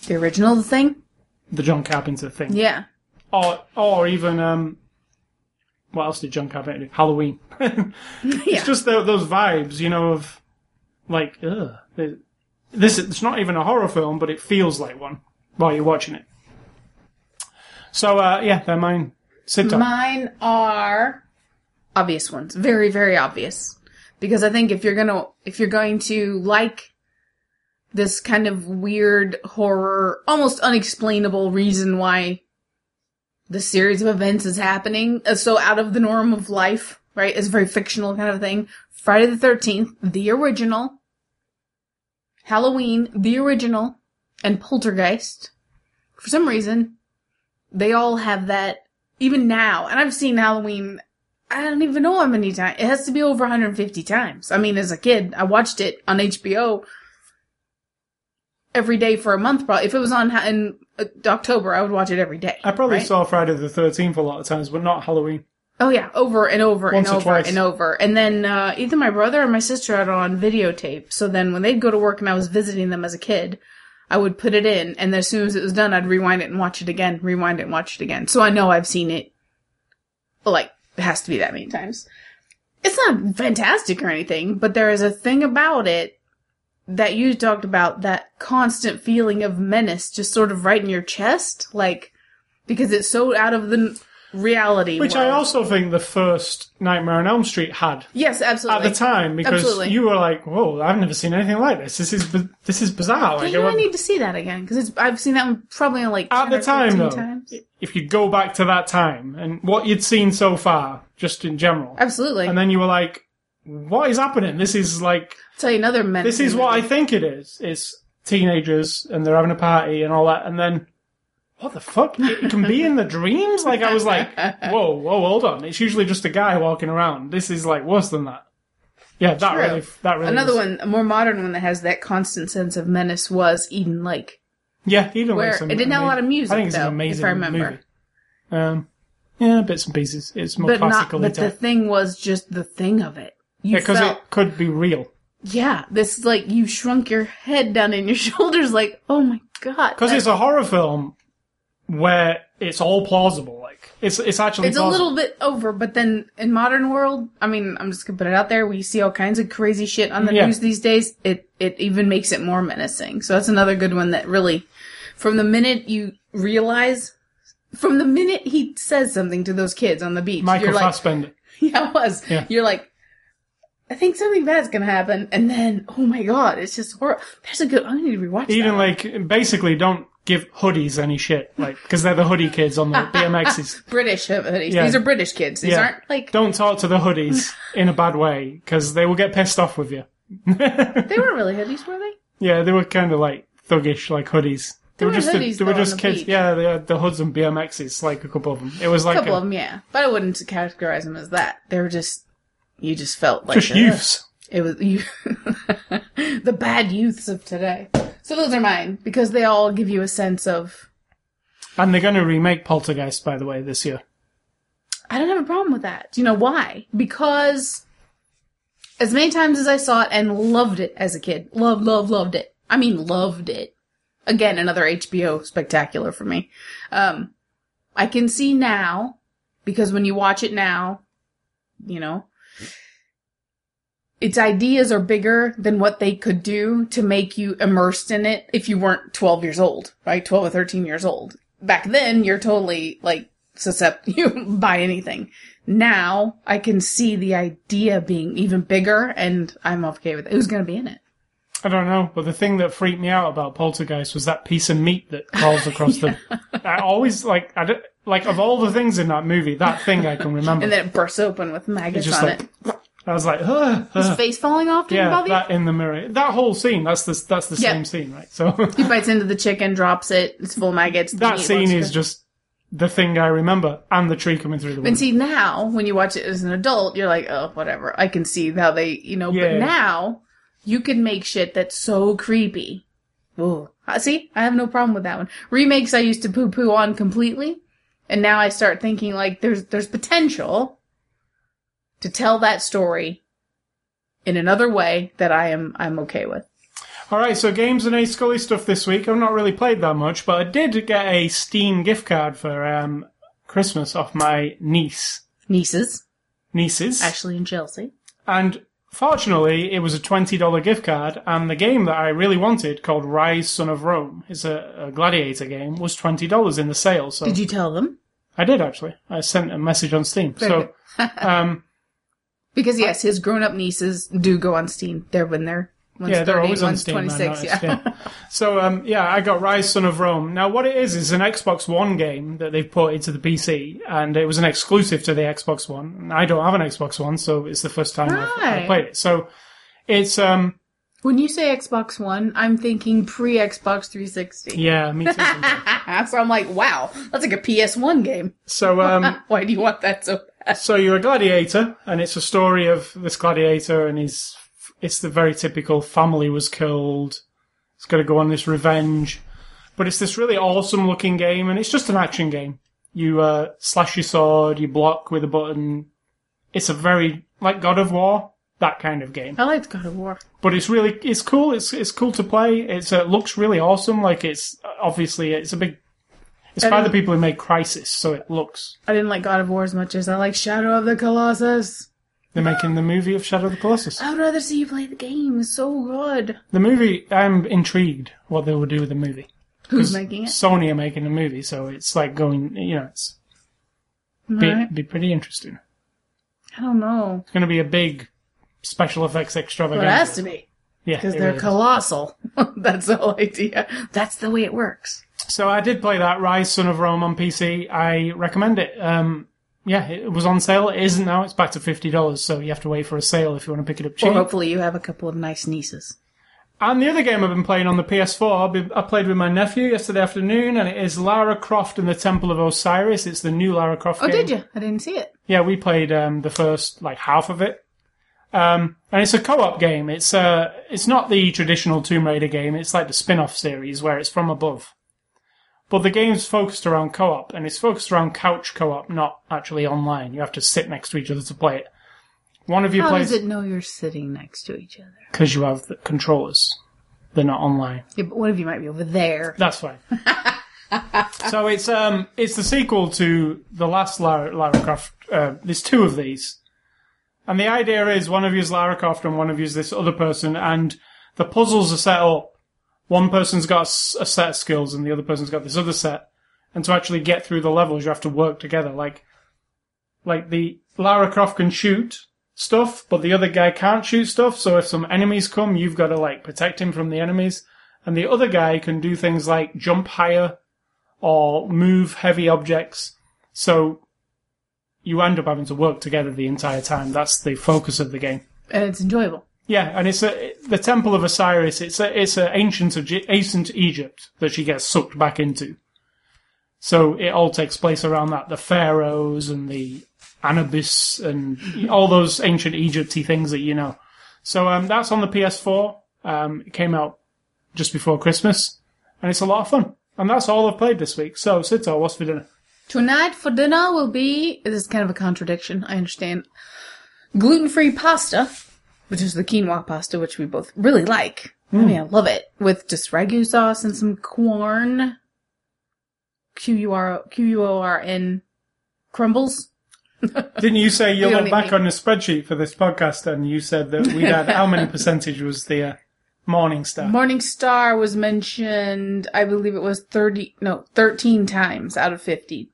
The original The Thing? The John Carpenter thing. Yeah. Or, or even, um, what else did John Carpenter do? Halloween. <laughs> Yeah. It's just tho- those vibes, you know, of like, ugh. This it's not even a horror film, but it feels like one while you're watching it. So uh, yeah, they're mine. Sit. Mine are obvious ones. Very, very obvious. Because I think if you're gonna, if you're going to like this kind of weird horror, almost unexplainable reason why the series of events is happening, uh, so out of the norm of life, right? It's a very fictional kind of thing. Friday the 13th, the original. Halloween, the original. And Poltergeist. For some reason, they all have that even now, and I've seen Halloween, I don't even know how many times. It has to be over 150 times. I mean, as a kid, I watched it on HBO every day for a month. Probably, if it was on in uh, October, I would watch it every day. I probably right? saw Friday the Thirteenth a lot of times, but not Halloween. Oh yeah, over and over Once and over twice. and over. And then uh, either my brother or my sister had it on videotape. So then when they'd go to work and I was visiting them as a kid, I would put it in, and as soon as it was done, I'd rewind it and watch it again, rewind it and watch it again. So I know I've seen it. Like it has to be that many times. It's not fantastic or anything, but there is a thing about it that you talked about that constant feeling of menace just sort of right in your chest, like because it's so out of the reality. Which I also think the first Nightmare on Elm Street had Yes, absolutely. at the time because Absolutely. you were like, "Whoa, I've never seen anything like this. This is this is bizarre." Like, I need to see that again because I've seen that one probably like at 10 the time though, times. if you go back to that time and what you'd seen so far, just in general, Absolutely. and then you were like, "What is happening? This is like tell you another this is what I think it is. It's teenagers and they're having a party and all that, and then what the fuck? It can be in the dreams? Like, I was like, <laughs> whoa, whoa, hold on. It's usually just a guy walking around. This is like worse than that. Yeah, that True. really, that really. Another was- one, a more modern one that has that constant sense of menace was Eden Lake. Yeah, Eden like it didn't have a lot of music, I think it's though, an amazing if I remember. movie. Um, yeah, bits and pieces. It's more But not, classically but the thing was just the thing of it. You Yeah, because felt, it could be real. yeah, this like you shrunk your head down in your <laughs> shoulders, like, oh my god. Because it's a horror film where it's all plausible. Like it's it's actually It's a little bit over, but then in modern world, I mean, I'm just gonna put it out there. We see all kinds of crazy shit on the Yeah. news these days. It it even makes it more menacing. So that's another good one that really, from the minute you realize, from the minute he says something to those kids on the beach, Michael you're like, Fassbender. <laughs> yeah, it was. Yeah. You're like, I think something bad's gonna happen, and then oh my god, it's just horrible. There's a good. I need to rewatch Even like basically don't give hoodies any shit, like because they're the hoodie kids on the <laughs> BMXs. British hoodies. Yeah. These are British kids. These Yeah. aren't like Don't talk to the hoodies in a bad way because they will get pissed off with you. <laughs> they weren't really hoodies, were they? Yeah, they were kind of like thuggish, like hoodies. They, were just hoodies, they were just the kids. Yeah, they had the hoods and BMXs, like a couple of them. It was like A couple a- of them, yeah. But I wouldn't categorize them as that. They were just, you just felt like just youths. It was you, <laughs> the bad youths of today. So those are mine because they all give you a sense of. And they're going to remake Poltergeist, by the way, this year. I don't have a problem with that. Do you know why? Because as many times as I saw it and loved it as a kid, loved, loved, loved it. I mean, loved it. Again, another HBO spectacular for me. Um, I can see now because when you watch it now, you know, its ideas are bigger than what they could do to make you immersed in it if you weren't 12 years old, right? 12 or 13 years old. Back then, you're totally like susceptible <laughs> you buy anything. Now, I can see the idea being even bigger and I'm okay with it. Who's going to be in it? I don't know, but the thing that freaked me out about Poltergeist was that piece of meat that crawls across the. <laughs> I always like I don't, like of all the things in that movie, that thing I can <laughs> remember. And then it bursts open with maggots on like it. I was like, "Ugh, His ugh." face falling off didn't yeah, bother you? that in the mirror, that whole scene. That's the that's the Yeah. same scene, right? So <laughs> He bites into the chicken, drops it, it's full of maggots. that scene is just the thing I remember, and the tree coming through the window. And see now, when you watch it as an adult, you're like, oh, whatever. I can see how they, you know. Yeah. But now, you can make shit that's so creepy. Ooh, Uh, see, I have no problem with that one. Remakes I used to poo poo on completely, and now I start thinking like there's there's potential to tell that story in another way that I am I'm okay with. All right, so games and A Scully stuff this week. I've not really played that much, but I did get a Steam gift card for um, Christmas off my niece, Nieces, nieces, Ashley and Chelsea. and fortunately, it was a twenty dollar gift card. And the game that I really wanted, called Ryse Son of Rome, is a, a gladiator game, was twenty dollars in the sale. So Did you tell them? I did actually. I sent a message on Steam. So, <laughs> um, Because yes, his grown-up nieces do go on Steam. They're when they're one's yeah, they're 30, always on Steam. 26, noticed, yeah. yeah. <laughs> So um, yeah, I got Ryse Son of Rome. Now what it is is an Xbox One game that they've put into the PC, and it was an exclusive to the Xbox One. And I don't have an Xbox One, so it's the first time I've, I've played it. So it's um When you say Xbox One, I'm thinking pre Xbox 360. yeah, me too. <laughs> so I'm like, wow, that's like a PS1 game. so um <laughs> Why do you want that so bad? So you're a gladiator, and it's a story of this gladiator, and he's it's the very typical family was killed. He's got to go on this revenge, but it's this really awesome looking game, and it's just an action game. You uh, slash your sword, you block with a button. It's a very like God of War that kind of game, I liked God of War. but it's really it's cool. It's it's cool to play. It's uh, looks really awesome. Like it's obviously it's a big. It's by the people who made Crysis, so it looks. I didn't like God of War as much as I like Shadow of the Colossus. They're making the movie of Shadow of the Colossus. I would rather see you play the game. It's so good. The movie, I'm intrigued what they will do with the movie. Who's making it? Sony are making the movie, so it's like going, you know, it's be, Right. be pretty interesting. I don't know. It's going to be a big special effects extravaganza. it has to be. yeah, Because they're really colossal. <laughs> That's the whole idea. That's the way it works. So I did play that Ryse Son of Rome on PC. I recommend it. Um, yeah, it was on sale. It isn't now. It's back to fifty dollars. So you have to wait for a sale if you want to pick it up cheap. Or hopefully you have a couple of nice nieces. and the other game I've been playing on the PS4, I've I played with my nephew yesterday afternoon, and it is Lara Croft and the Temple of Osiris. It's the new Lara Croft Oh, game. did you? I didn't see it. Yeah, we played um, the first like half of it, um, and it's a co-op game. It's uh, it's not the traditional Tomb Raider game. It's like the spin-off series where it's from above. But the game's focused around co-op, and it's focused around couch co-op, not actually online. You have to sit next to each other to play it. One of you How plays does it know you're sitting next to each other? because you have the controllers. They're not online. Yeah, but one of you might be over there. That's fine. <laughs> so it's um it's the sequel to the last Lara, Lara Croft. Uh, there's two of these, and the idea is one of you is Lara Croft and one of you is this other person, and the puzzles are set up. One person's got a set of skills and the other person's got this other set, and to actually get through the levels, you have to work together. Like, like the Lara Croft can shoot stuff, but the other guy can't shoot stuff. So if some enemies come, you've got to like protect him from the enemies. And the other guy can do things like jump higher or move heavy objects. So you end up having to work together the entire time. That's the focus of the game. And it's enjoyable. Yeah, and it's a, the Temple of Osiris. It's a, it's a ancient ancient Egypt that she gets sucked back into. So it all takes place around that. The pharaohs and the Anubis and all those ancient Egypty things that you know. So um, that's on the PS4. Um, it came out just before Christmas, and it's a lot of fun. And that's all I've played this week. So, Sito, what's for dinner? Tonight for dinner will be, this is kind of a contradiction, I understand, gluten-free pasta, which is the quinoa pasta, which we both really like. I mean, I love it. With just ragu sauce and some Quorn. Q-U-R, Q-U-O-R-N crumbles. <laughs> Didn't you say you We look back on the spreadsheet for this podcast and you said that we had how many <laughs> percentage was the uh, Morning Star? Morning Star was mentioned, I believe it was 30, no, 13 times out of 50.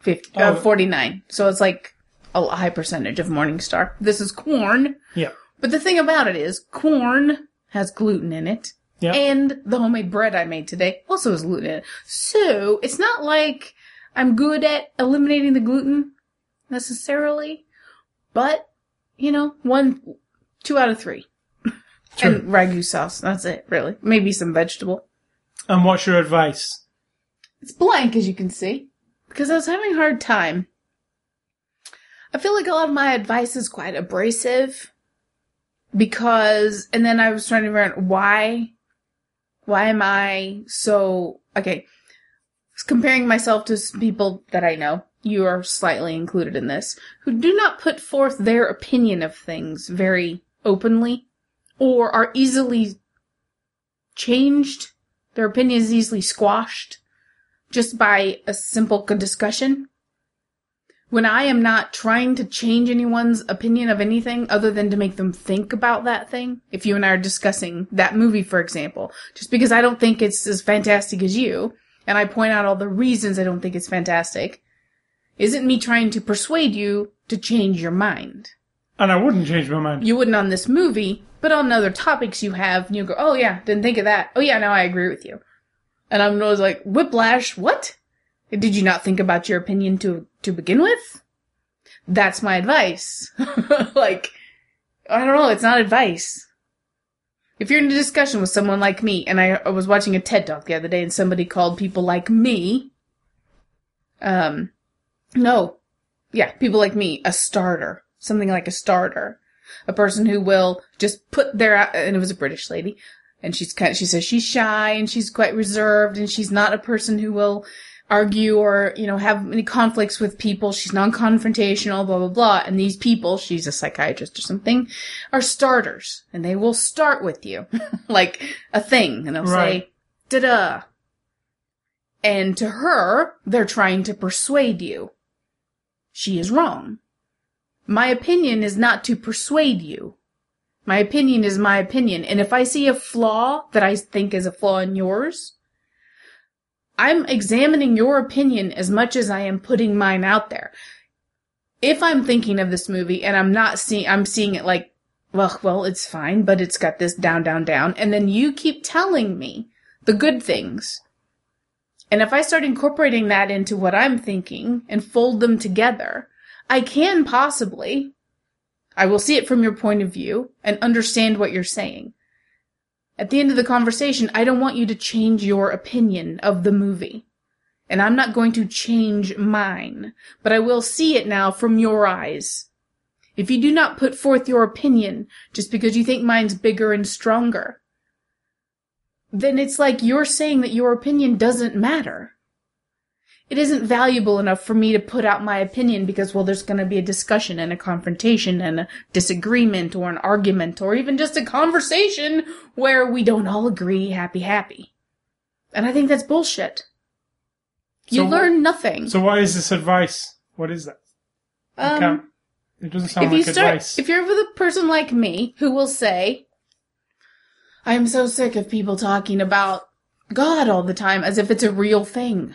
50, Oh. uh, 49. So it's like a high percentage of Morning Star. This is Quorn. yeah. But the thing about it is, Quorn has gluten in it. Yeah. And the homemade bread I made today also has gluten in it. So it's not like I'm good at eliminating the gluten necessarily, but you know, one, two out of three. <laughs> True. And ragu sauce. That's it, really. Maybe some vegetable. And what's your advice? It's blank, as you can see, because I was having a hard time. I feel like a lot of my advice is quite abrasive because, and then I was trying to figure out why, why am I so, okay, comparing myself to people that I know, you are slightly included in this, who do not put forth their opinion of things very openly or are easily changed. Their opinion is easily squashed just by a simple discussion. When I am not trying to change anyone's opinion of anything other than to make them think about that thing, if you and I are discussing that movie, for example, just because I don't think it's as fantastic as you, and I point out all the reasons I don't think it's fantastic, isn't me trying to persuade you to change your mind. And I wouldn't change my mind. You wouldn't on this movie, but on other topics you have, and you go, oh yeah, didn't think of that. Oh yeah, now I agree with you. And I'm always like, whiplash, what? Did you not think about your opinion to, to begin with? That's my advice. <laughs> like, I don't know, it's not advice. If you're in a discussion with someone like me, and I, I was watching a TED talk the other day and somebody called people like me, um, no, yeah, people like me, a starter. Something like a starter. A person who will just put their, and it was a British lady, and she's kind she says she's shy and she's quite reserved and she's not a person who will argue or, you know, have any conflicts with people. She's non-confrontational, blah, blah, blah. And these people, she's a psychiatrist or something, are starters and they will start with you <laughs> like a thing and they'll Right. say, da-da. And to her, they're trying to persuade you. She is wrong. My opinion is not to persuade you. My opinion is my opinion. And if I see a flaw that I think is a flaw in yours, I'm examining your opinion as much as I am putting mine out there. If I'm thinking of this movie and I'm not seeing, I'm seeing it like, well, well, it's fine, but it's got this down, down, down. And then you keep telling me the good things. And if I start incorporating that into what I'm thinking and fold them together, I can possibly, I will see it from your point of view and understand what you're saying. At the end of the conversation, I don't want you to change your opinion of the movie. And I'm not going to change mine, but I will see it now from your eyes. If you do not put forth your opinion just because you think mine's bigger and stronger, then it's like you're saying that your opinion doesn't matter. It isn't valuable enough for me to put out my opinion because, well, there's going to be a discussion and a confrontation and a disagreement or an argument or even just a conversation where we don't all agree happy happy. And I think that's bullshit. You So wh- learn nothing. So why is this advice? What is that? Um, it doesn't sound if like you start, advice. if you're with a person like me who will say, I am so sick of people talking about God all the time as if it's a real thing.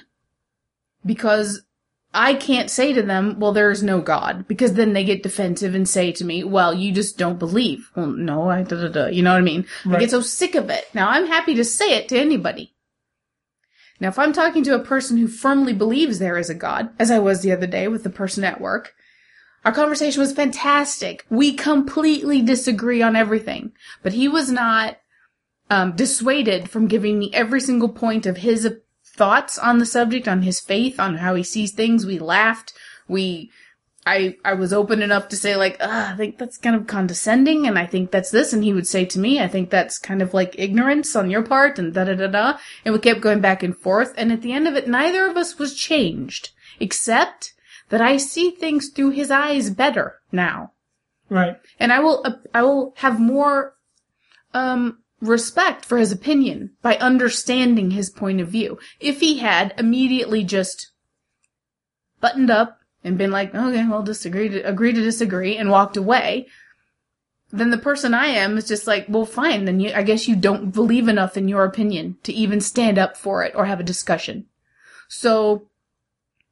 Because I can't say to them, well, there is no God, because then they get defensive and say to me, well, you just don't believe. Well, no, I, da, da, da. You know what I mean? I get so sick of it. Now, I'm happy to say it to anybody. Now, if I'm talking to a person who firmly believes there is a God, as I was the other day with the person at work, our conversation was fantastic. We completely disagree on everything, but he was not um, dissuaded from giving me every single point of his thoughts on the subject, on his faith, on how he sees things. We laughed. We, I, I was open enough to say like, "Ugh, I think that's kind of condescending, and I think that's this, and he would say to me, I think that's kind of like ignorance on your part, and da da da da. And we kept going back and forth, and at the end of it, neither of us was changed, except that I see things through his eyes better now. right. And I will, uh, I will have more, um, respect for his opinion by understanding his point of view. If he had immediately just buttoned up and been like, okay, well, disagree to, agree to disagree and walked away, then the person I am is just like, well, fine, then you, I guess you don't believe enough in your opinion to even stand up for it or have a discussion. So,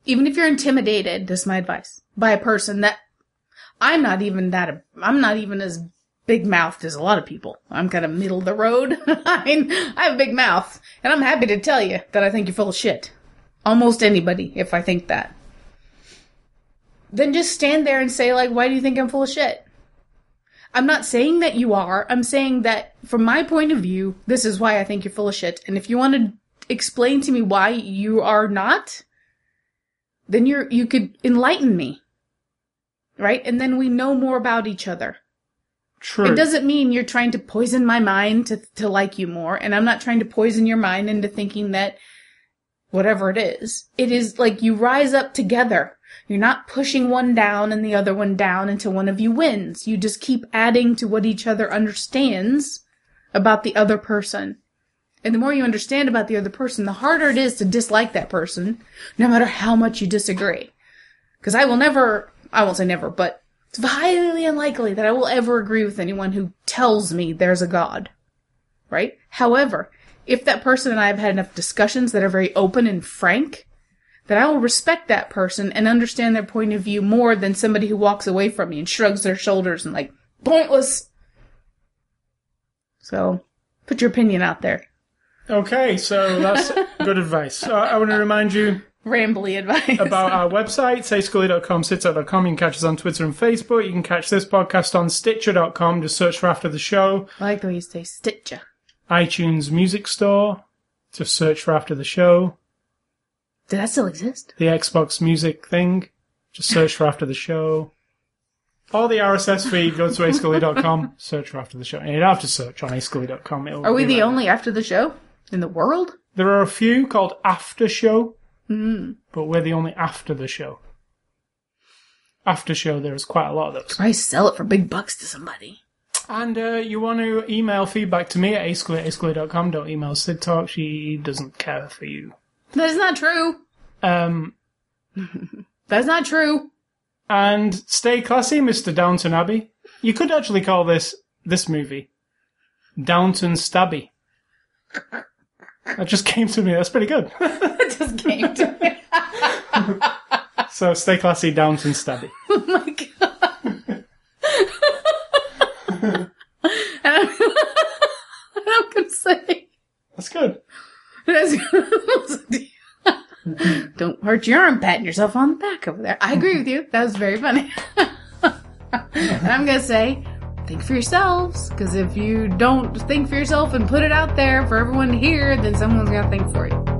even if you're intimidated, this is my advice, by a person that I'm not even that, I'm not even as big mouthed as a lot of people. I'm kind of middle of the road. I <laughs> mean, I have a big mouth, and I'm happy to tell you that I think you're full of shit. Almost anybody, if I think that. Then just stand there and say, like, why do you think I'm full of shit? I'm not saying that you are. I'm saying that from my point of view, this is why I think you're full of shit. And if you want to explain to me why you are not, then you're, you could enlighten me. Right? And then we know more about each other. True. It doesn't mean you're trying to poison my mind to, to like you more, and I'm not trying to poison your mind into thinking that whatever it is. It is like you rise up together. You're not pushing one down and the other one down until one of you wins. You just keep adding to what each other understands about the other person. And the more you understand about the other person, the harder it is to dislike that person, no matter how much you disagree. Because I will never, I won't say never, but it's highly unlikely that I will ever agree with anyone who tells me there's a God. Right? However, if that person and I have had enough discussions that are very open and frank, that I will respect that person and understand their point of view more than somebody who walks away from me and shrugs their shoulders and like, pointless. So, put your opinion out there. Okay, so that's <laughs> good advice. Uh, I want to remind you Rambly advice. about our website, ascully.com, sitsat.com. You can catch us on Twitter and Facebook. You can catch this podcast on Stitcher.com. Just search for After the Show. I like the way you say Stitcher. iTunes Music Store. Just search for After the Show. Does that still exist? The Xbox Music thing. Just search for After the Show. Or the RSS feed, go to ascully.com, search for After the Show. And you don't have to search on ascully.com. it'll Are we the right only after the show in the world? There are a few called After Show, but we're the only After the Show. After Show, there's quite a lot of those. I sell it for big bucks to somebody. And uh, you want to email feedback to me at ascully at ascully.com. Don't email Sid Talk. She doesn't care for you. That is not true. Um, <laughs> That's not true. and stay classy, Mr. Downton Abbey. You could actually call this this movie Downton Stabby. <laughs> That just came to me. That's pretty good. <laughs> It just came to me. so stay classy, Downton Stabby. <laughs> Oh my god. I'm, <laughs> and I'm gonna say, That's good. don't hurt your arm patting yourself on the back over there. I agree with you. That was very funny. and I'm gonna say, think for yourselves. Because if you don't think for yourself and put it out there for everyone to hear, then someone's gonna think for you.